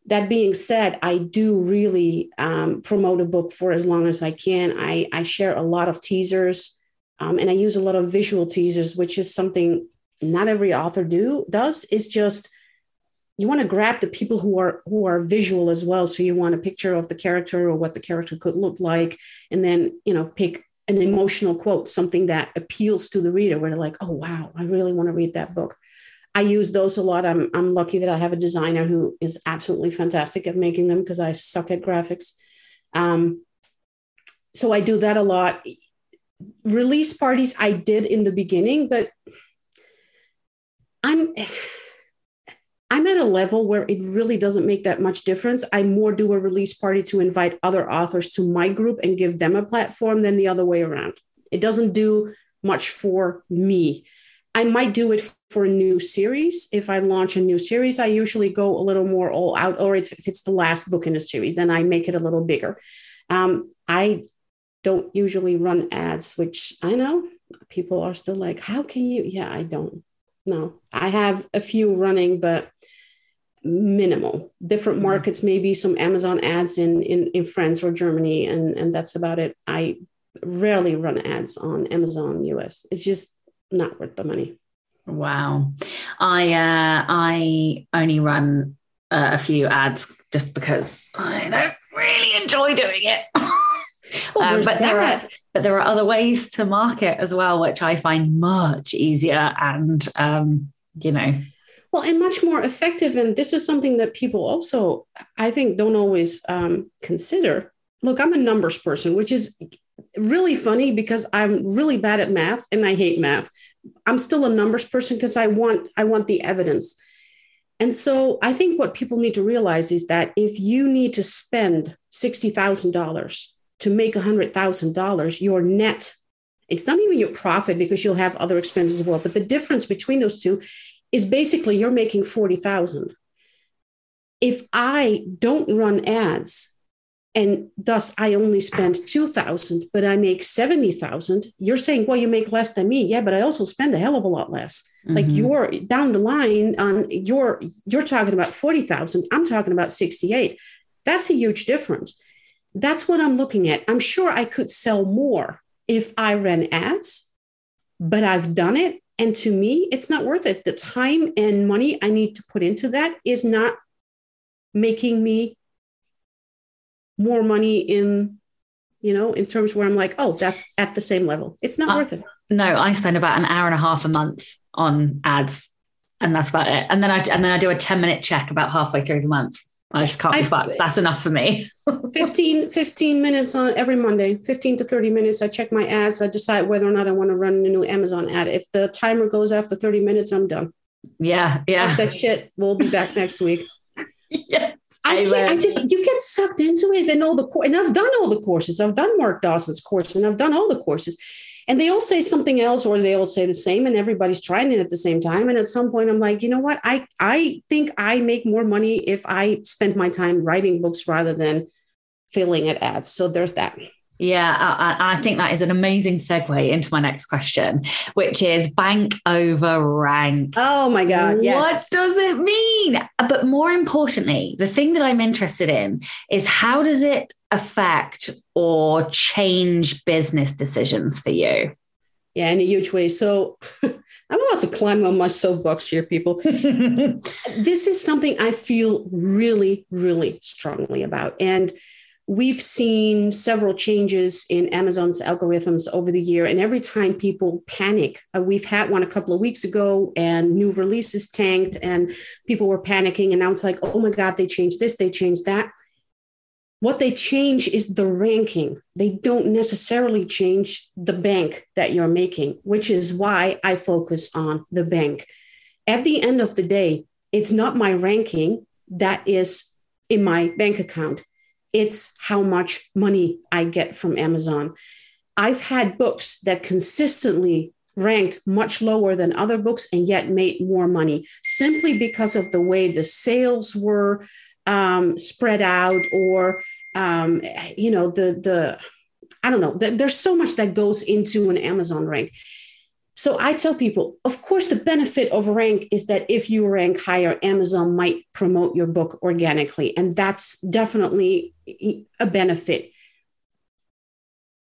That being said, I do really um, promote a book for as long as I can. I, I share a lot of teasers um, and I use a lot of visual teasers, which is something not every author do does. Is just you want to grab the people who are who are visual as well. So you want a picture of the character or what the character could look like and then you know pick an emotional quote something that appeals to the reader where they're like oh wow i really want to read that book. I use those a lot. I'm, I'm lucky that i have a designer who is absolutely fantastic at making them because i suck at graphics. Um, so i do that a lot release parties i did in the beginning but i'm I'm at a level where it really doesn't make that much difference. I more do a release party to invite other authors to my group and give them a platform than the other way around. It doesn't do much for me. I might do it for a new series. If I launch a new series, I usually go a little more all out, or if it's the last book in a series, then I make it a little bigger. Um, I don't usually run ads, which I know people are still like, how can you? Yeah, I don't. No, I have a few running, but minimal. Different mm-hmm. markets, maybe some Amazon ads in, in in France or Germany, and and that's about it. I rarely run ads on Amazon US. It's just not worth the money. Wow, I uh, I only run uh, a few ads just because I don't really enjoy doing it. Well, um, but there are but there are other ways to market as well, which I find much easier and um, you know. Well and much more effective and this is something that people also i think don't always um, consider. Look i'm a numbers person which is really funny because i'm really bad at math and i hate math. I'm still a numbers person because i want i want the evidence. And so i think what people need to realize is that if you need to spend $60000 to make $100000 your net it's not even your profit because you'll have other expenses as well but the difference between those two is basically you're making 40,000. If I don't run ads and thus I only spend 2,000, but I make 70,000, you're saying, well, you make less than me. Yeah, but I also spend a hell of a lot less. Mm-hmm. Like you're down the line on you're you're talking about 40,000. I'm talking about 68. That's a huge difference. That's what I'm looking at. I'm sure I could sell more if I ran ads, but I've done it and to me, it's not worth it. The time and money I need to put into that is not making me more money in, you know, in terms where I'm like, oh, that's at the same level. It's not uh, worth it. No, I spend about an hour and a half a month on ads, and that's about it. And then I and then I do a 10 minute check about halfway through the month. I just can't be fucked. That's enough for me. 15, 15 minutes on every Monday, 15 to 30 minutes. I check my ads. I decide whether or not I want to run a new Amazon ad. If the timer goes after 30 minutes, I'm done. Yeah. Yeah. That's that shit. We'll be back next week. yes. I, I, just you get sucked into it and all the and I've done all the courses. I've done Mark Dawson's course and I've done all the courses and they all say something else or they all say the same and everybody's trying it at the same time. And at some point i'm like you know what? I i think i make more money if i spend my time writing books rather than filling at ads. So there's that yeah, I, I, think that is an amazing segue into my next question, which is bank over rank. Oh my God. Yes. What does it mean? But more importantly, the thing that I'm interested in is how does it affect or change business decisions for you? Yeah, in a huge way. So I'm about to climb on my soapbox here, people. this is something I feel really, really strongly about. And we've seen several changes in Amazon's algorithms over the year. And every time people panic, uh, we've had one a couple of weeks ago and new releases tanked and people were panicking. And now it's like, oh my God, they changed this, they changed that. What they change is the ranking. They don't necessarily change the bank that you're making, which is why I focus on the bank. At the end of the day, it's not my ranking that is in my bank account it's how much money I get from Amazon. I've had books that consistently ranked much lower than other books and yet made more money simply because of the way the sales were um, spread out or um, you know the the I don't know. There's so much that goes into an Amazon rank. So I tell people, of course, the benefit of rank is that if you rank higher, Amazon might promote your book organically. And that's definitely a benefit.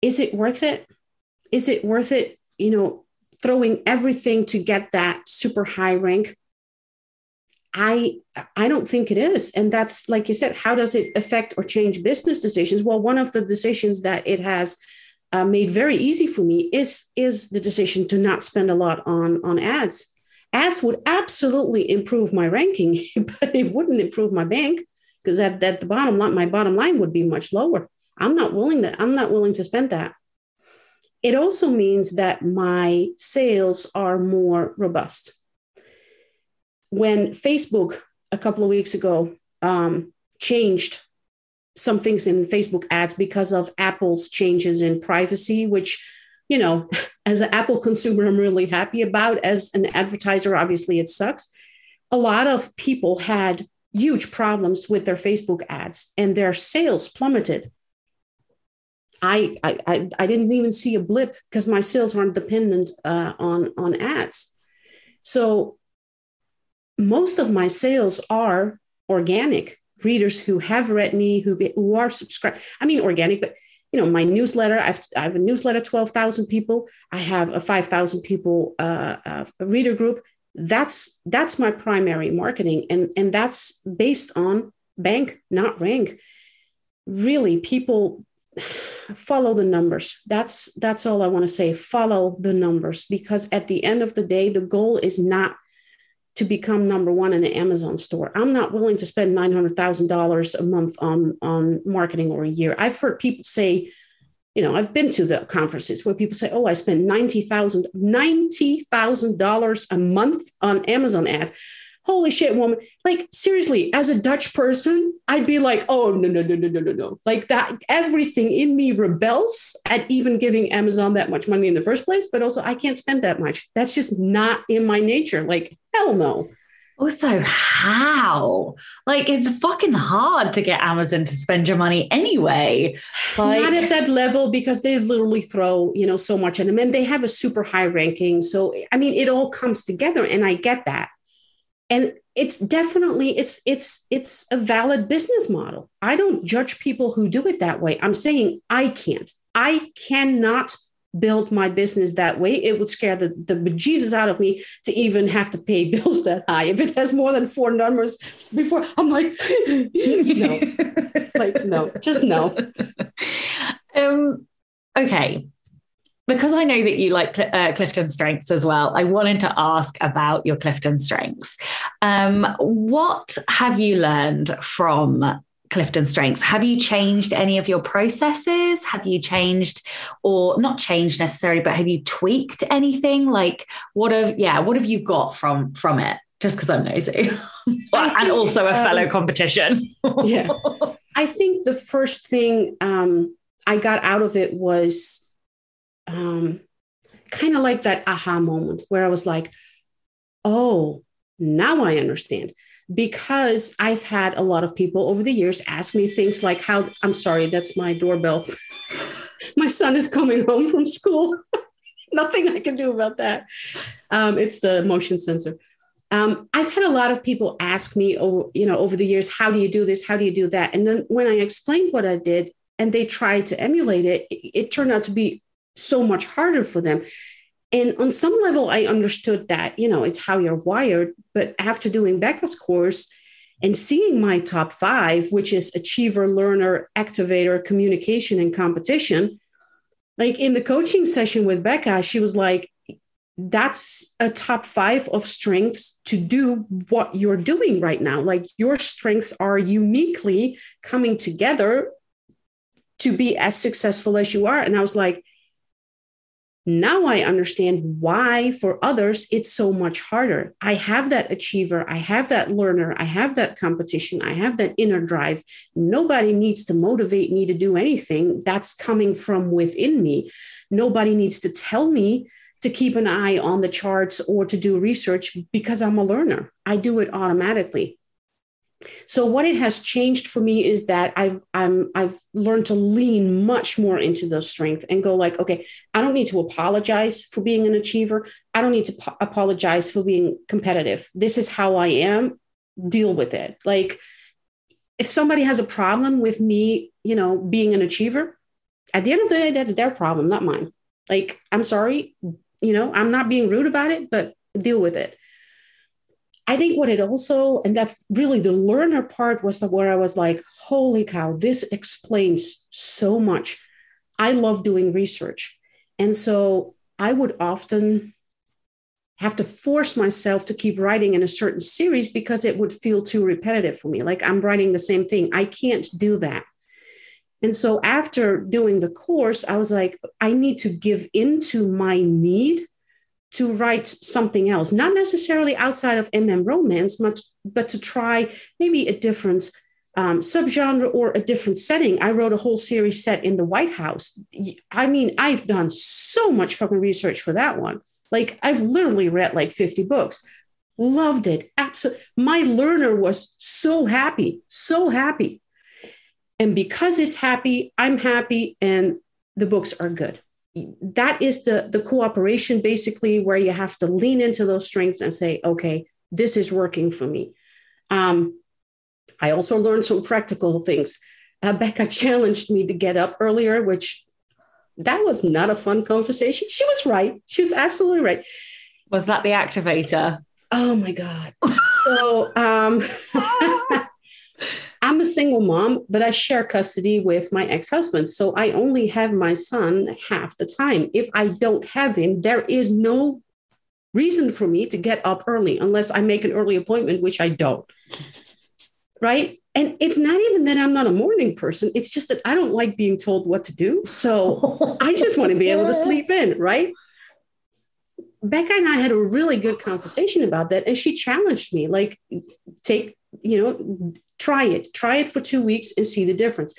Is it worth it? Is it worth it, you know, throwing everything to get that super high rank? I I don't think it is. And that's like you said, how does it affect or change business decisions? Well, one of the decisions that it has uh, made very easy for me is is the decision to not spend a lot on on ads. Ads would absolutely improve my ranking, but it wouldn't improve my bank because at, at the bottom line, my bottom line would be much lower. I'm not willing to I'm not willing to spend that. It also means that my sales are more robust when Facebook a couple of weeks ago um, changed some things in Facebook ads because of Apple's changes in privacy, which, you know, as an Apple consumer, I'm really happy about. As an advertiser, obviously it sucks. A lot of people had huge problems with their Facebook ads and their sales plummeted. I, I, I didn't even see a blip because my sales aren't dependent uh, on, on ads. So most of my sales are organic readers who have read me, who, who are subscribed. I mean, organic, but you know, my newsletter, I've, I have a newsletter, 12,000 people. I have a 5,000 people uh, uh, reader group. That's, that's my primary marketing. And, and that's based on bank, not rank. Really, people follow the numbers. That's, that's all I want to say. Follow the numbers because at the end of the day, the goal is not – to become number one in the Amazon store. I'm not willing to spend $900,000 a month on, on marketing or a year. I've heard people say, you know, I've been to the conferences where people say, oh, I spend $90,000, $90,000 a month on Amazon ads holy shit, woman. Like, seriously, as a Dutch person, I'd be like, oh, no, no, no, no, no, no, no. Like, that everything in me rebels at even giving Amazon that much money in the first place. But also, I can't spend that much. That's just not in my nature. Like, hell no. Also, how? Like, it's fucking hard to get Amazon to spend your money anyway. Like, Not at that level because they literally throw, you know, so much at them and they have a super high ranking. So, I mean, it all comes together and I get that and it's definitely it's it's it's a valid business model i don't judge people who do it that way i'm saying i can't i cannot build my business that way it would scare the, the bejesus out of me to even have to pay bills that high. If it has more than four numbers before i'm like no. Like no just no. Um okay. Because I know that you like uh, Clifton strengths as well, I wanted to ask about your Clifton strengths. Um, what have you learned from Clifton strengths? Have you changed any of your processes? Have you changed, or not changed necessarily, but have you tweaked anything? Like, what have yeah, what have you got from from it? Just because I'm nosy, and also a fellow um, competition. yeah, I think the first thing um, I got out of it was um, kind of like that aha moment where I was like, oh, now I understand. Because I've had a lot of people over the years ask me things like, how I'm sorry, that's my doorbell. my son is coming home from school. Nothing I can do about that. Um, it's the motion sensor. Um, I've had a lot of people ask me over, you know, over the years, how do you do this? How do you do that? And then when I explained what I did and they tried to emulate it, it, it turned out to be so much harder for them. And on some level, I understood that, you know, it's how you're wired. But after doing Becca's course and seeing my top five, which is achiever, learner, activator, communication, and competition, like in the coaching session with Becca, she was like, that's a top five of strengths to do what you're doing right now. Like your strengths are uniquely coming together to be as successful as you are. And I was like, now I understand why for others it's so much harder. I have that achiever, I have that learner, I have that competition, I have that inner drive. Nobody needs to motivate me to do anything. That's coming from within me. Nobody needs to tell me to keep an eye on the charts or to do research because I'm a learner. I do it automatically. So what it has changed for me is that I've I'm I've learned to lean much more into those strengths and go like, okay, I don't need to apologize for being an achiever. I don't need to po- apologize for being competitive. This is how I am. Deal with it. Like if somebody has a problem with me, you know, being an achiever, at the end of the day, that's their problem, not mine. Like, I'm sorry, you know, I'm not being rude about it, but deal with it. I think what it also, and that's really the learner part, was where I was like, holy cow, this explains so much. I love doing research. And so I would often have to force myself to keep writing in a certain series because it would feel too repetitive for me. Like I'm writing the same thing. I can't do that. And so after doing the course, I was like, I need to give into my need to write something else, not necessarily outside of MM romance, but, but to try maybe a different um, subgenre or a different setting. I wrote a whole series set in the White House. I mean, I've done so much fucking research for that one. Like, I've literally read like 50 books, loved it. Absolutely. My learner was so happy, so happy. And because it's happy, I'm happy, and the books are good that is the the cooperation basically where you have to lean into those strengths and say okay this is working for me. Um, i also learned some practical things. Uh, becca challenged me to get up earlier which that was not a fun conversation. She was right. She was absolutely right. Was that the activator? Oh my god. So um I'm a single mom, but I share custody with my ex husband. So I only have my son half the time. If I don't have him, there is no reason for me to get up early unless I make an early appointment, which I don't. Right. And it's not even that I'm not a morning person. It's just that I don't like being told what to do. So I just want to be able to sleep in. Right. Becca and I had a really good conversation about that. And she challenged me, like, take, you know, Try it. Try it for two weeks and see the difference.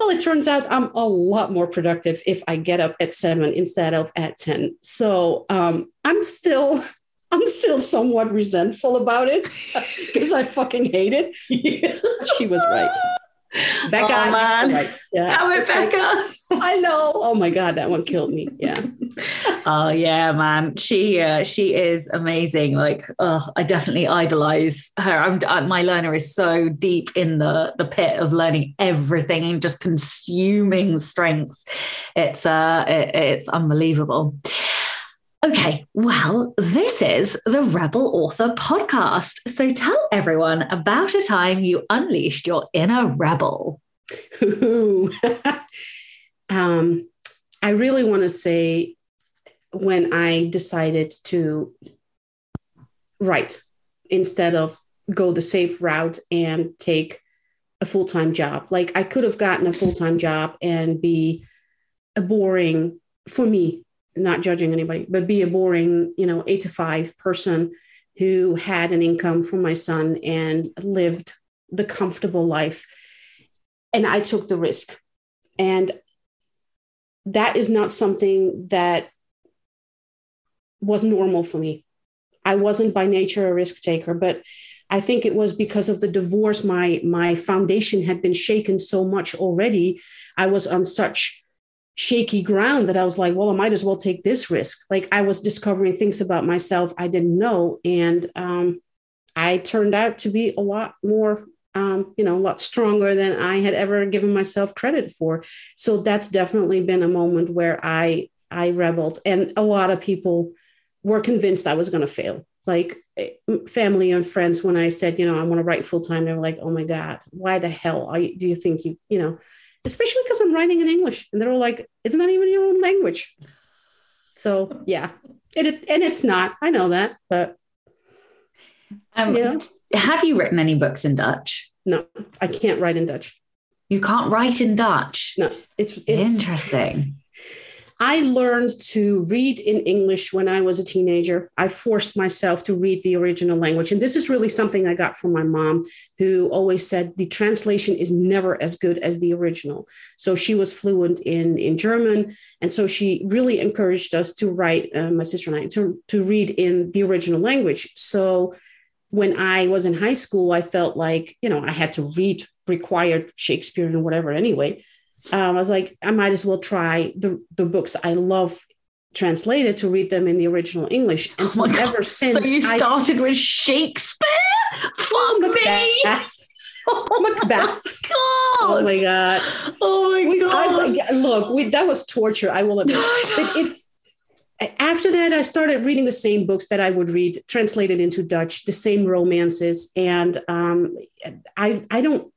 Well, it turns out I'm a lot more productive if I get up at seven instead of at 10. So um, I'm still. I'm still somewhat resentful about it because I fucking hate it. she was right. Becca, oh, man. Right. Yeah. Damn it, Becca. I know. Oh my God, that one killed me. Yeah. oh yeah, man. She uh, she is amazing. Like, oh, I definitely idolize her. I'm uh, my learner is so deep in the the pit of learning everything and just consuming strengths. It's uh, it, it's unbelievable. Okay, well, this is the Rebel Author podcast. So tell everyone about a time you unleashed your inner rebel. um, I really want to say when I decided to write instead of go the safe route and take a full time job. Like I could have gotten a full time job and be a boring, for me, not judging anybody, but be a boring, you know, eight to five person who had an income for my son and lived the comfortable life. And I took the risk. And that is not something that was normal for me. I wasn't by nature a risk taker, but I think it was because of the divorce. My my foundation had been shaken so much already. I was on such shaky ground that I was like, well, I might as well take this risk. Like I was discovering things about myself I didn't know. And um, I turned out to be a lot more, um, you know, a lot stronger than I had ever given myself credit for. So that's definitely been a moment where I I rebelled. And a lot of people were convinced I was going to fail. Like eh, family and friends, when I said, you know, I want to write full time, they were like, oh my God, why the hell you, do you think you, you know, especially because I'm writing in English. And they're all like, it's not even your own language. So yeah, it, and it's not. I know that, but um, yeah. Have you written any books in Dutch? No, I can't write in Dutch. You can't write in Dutch. No, it's, it's interesting. I learned to read in English when I was a teenager. I forced myself to read the original language. And this is really something I got from my mom, who always said the translation is never as good as the original. So she was fluent in, in German. And so she really encouraged us to write, uh, my sister and I, to, to read in the original language. So when I was in high school, I felt like, you know, I had to read required Shakespeare and whatever anyway. Um, I was like, I might as well try the, the books I love translated to read them in the original English. And so Oh ever God. since so you I- started with Shakespeare? Fuck! Macbeth. Oh Macbeth. my god! Oh my god. Oh my We- I god! like, look, we, that was torture. I will admit. But it's after that I started reading the same books that I would read translated into Dutch, the same romances, and um, I I don't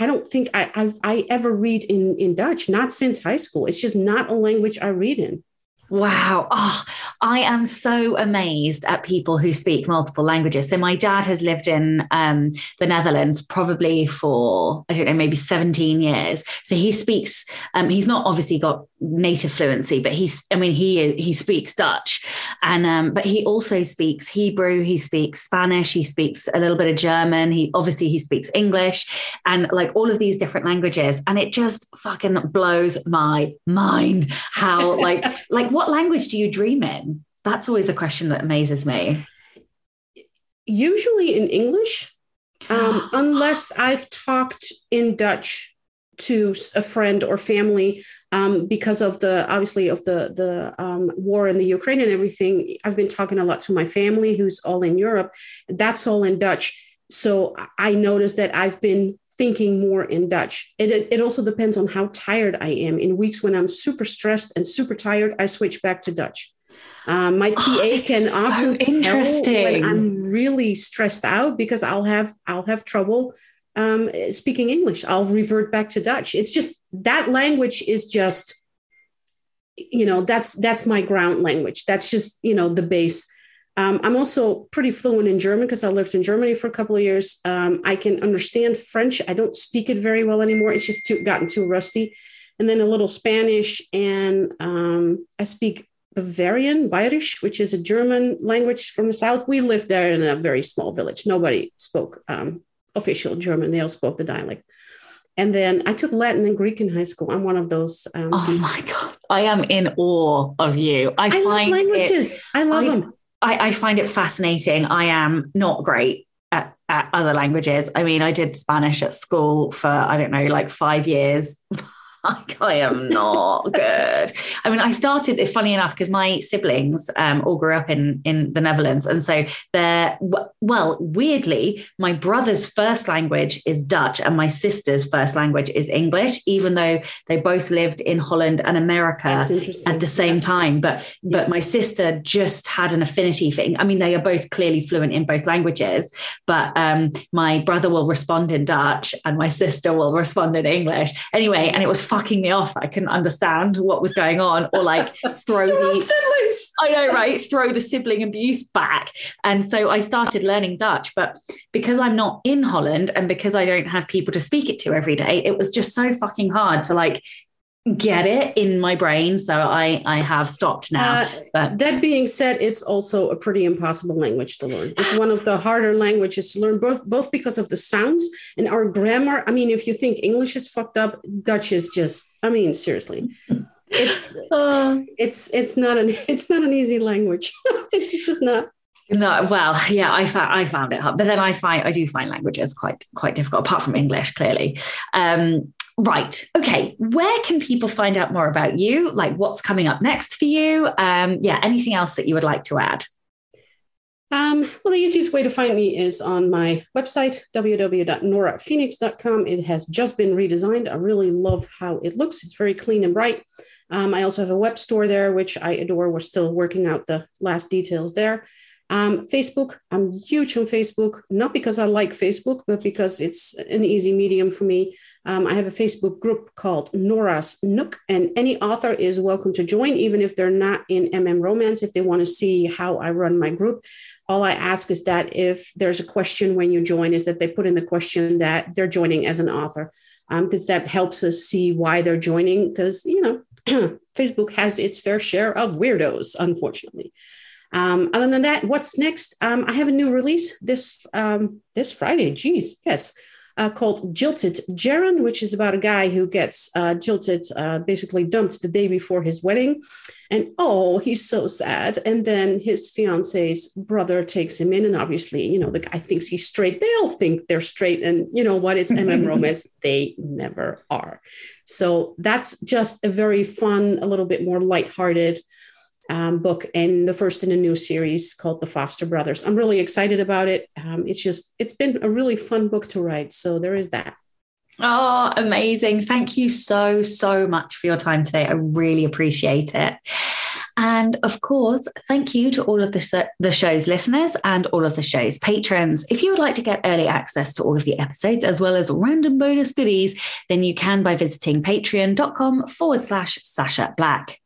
I don't think I I've, I ever read in in Dutch. Not since high school. It's just not a language I read in. Wow. Oh, I am so amazed at people who speak multiple languages. So, my dad has lived in um, the Netherlands probably for, I don't know, maybe 17 years. So, he speaks, um, he's not obviously got native fluency, but he's, I mean, he he speaks Dutch. And, um, but he also speaks Hebrew, he speaks Spanish, he speaks a little bit of German. He obviously he speaks English and like all of these different languages. And it just fucking blows my mind how, like, like what language do you dream in? That's always a question that amazes me. Usually in English, um, unless I've talked in Dutch to a friend or family um, because of the obviously of the the um, war in the Ukraine and everything. I've been talking a lot to my family who's all in Europe. That's all in Dutch. So I noticed that I've been thinking more in Dutch. It, it, it also depends on how tired I am. In weeks when I'm super stressed and super tired, I switch back to Dutch. Um, my PA Oh, can so often tell when I'm really stressed out because I'll have I'll have trouble um, speaking English. I'll revert back to Dutch. It's just that language is just, you know, that's that's my ground language. That's just you know the base. Um, I'm also pretty fluent in German because I lived in Germany for a couple of years. Um, I can understand French. I don't speak it very well anymore. It's just too, gotten too rusty. And then a little Spanish, and um, I speak Bavarian, Bayerisch, which is a German language from the south. We lived there in a very small village. Nobody spoke um, official German. They all spoke the dialect. And then I took Latin and Greek in high school. I'm one of those. Um, Oh my God. I am in awe of you. I, I love find it, languages. I love I- them. I, I find it fascinating. I am not great at, at other languages. I mean, I did Spanish at school for, I don't know, like five years. Like, I am not good. I mean, I started, funny enough, because my siblings um, all grew up in in the Netherlands, and so they're well, weirdly, my brother's first language is Dutch, and my sister's first language is English, even though they both lived in Holland and America at the same time. But but my sister just had an affinity for i mean they are both clearly fluent in both languages but um my brother will respond in dutch and my sister will respond in english. Anyway and it was fucking me off i couldn't understand what was going on or like throw the siblings. I know, right? Throw the sibling abuse back. And so I started learning Dutch. But because I'm not in Holland and because I don't have people to speak it to every day, it was just so fucking hard to like get it in my brain. So I I have stopped now. Uh, but that being said, it's also a pretty impossible language to learn. It's one of the harder languages to learn, both both because of the sounds and our grammar. I mean, if you think English is fucked up, Dutch is just. I mean, seriously, it's uh, it's it's not an it's not an easy language. it's just not. no, well, yeah, I found I found it hard. But then I find I do find languages quite quite difficult, apart from English, clearly. Um, Right. Okay. Where can people find out more about you? Like what's coming up next for you? Um, yeah. Anything else that you would like to add? Um, well, the easiest way to find me is on my website, www.noraphoenix.com. It has just been redesigned. I really love how it looks. It's very clean and bright. Um, I also have a web store there, which I adore. We're still working out the last details there. Um, Facebook, I'm huge on Facebook, not because I like Facebook, but because it's an easy medium for me. Um, I have a Facebook group called Nora's Nook, and any author is welcome to join, even if they're not in MM Romance, if they want to see how I run my group all I ask is that if there's a question when you join, is that they put in the question that they're joining as an author, because um, that helps us see why they're joining. Because you know, Facebook has its fair share of weirdos, unfortunately. Um, other than that, what's next? Um, I have a new release this um, this Friday. Geez, yes. uh, called Jilted Jaron, which is about a guy who gets uh, jilted, uh, basically dumped the day before his wedding. And oh, he's so sad. And then his fiance's brother takes him in. And obviously, you know, the guy thinks he's straight. They all think they're straight. And you know what? It's MM romance. They never are. So that's just a very fun, a little bit more lighthearted um, book and the first in a new series called The Foster Brothers. I'm really excited about it. Um, it's just, it's been a really fun book to write. So there is that. Oh, amazing. Thank you so, so much for your time today. I really appreciate it. And of course, thank you to all of the, the show's listeners and all of the show's patrons. If you would like to get early access to all of the episodes as well as random bonus goodies, then you can by visiting patreon.com forward slash Sacha Black.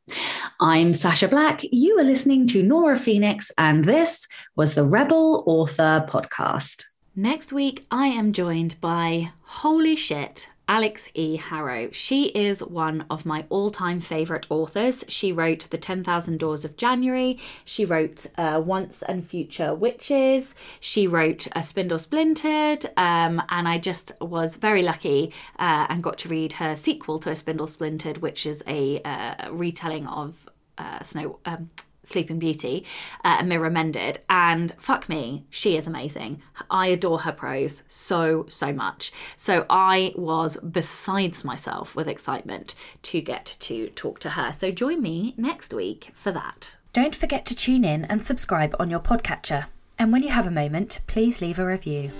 I'm Sacha Black. You are listening to Nora Phoenix, and this was the Rebel Author Podcast. Next week, I am joined by Holy Shit, Alix E. Harrow. She is one of my all time favourite authors. She wrote The 10,000 Doors of January. She wrote uh, Once and Future Witches. She wrote A Spindle Splintered. Um, and I just was very lucky uh, and got to read her sequel to A Spindle Splintered, which is a uh, retelling of uh, Snow. Um, Sleeping Beauty, uh, Mirror Mended, and fuck me, she is amazing. I adore her prose so, so much. So I was besides myself with excitement to get to talk to her. So join me next week for that. Don't forget to tune in and subscribe on your podcatcher. And when you have a moment, please leave a review.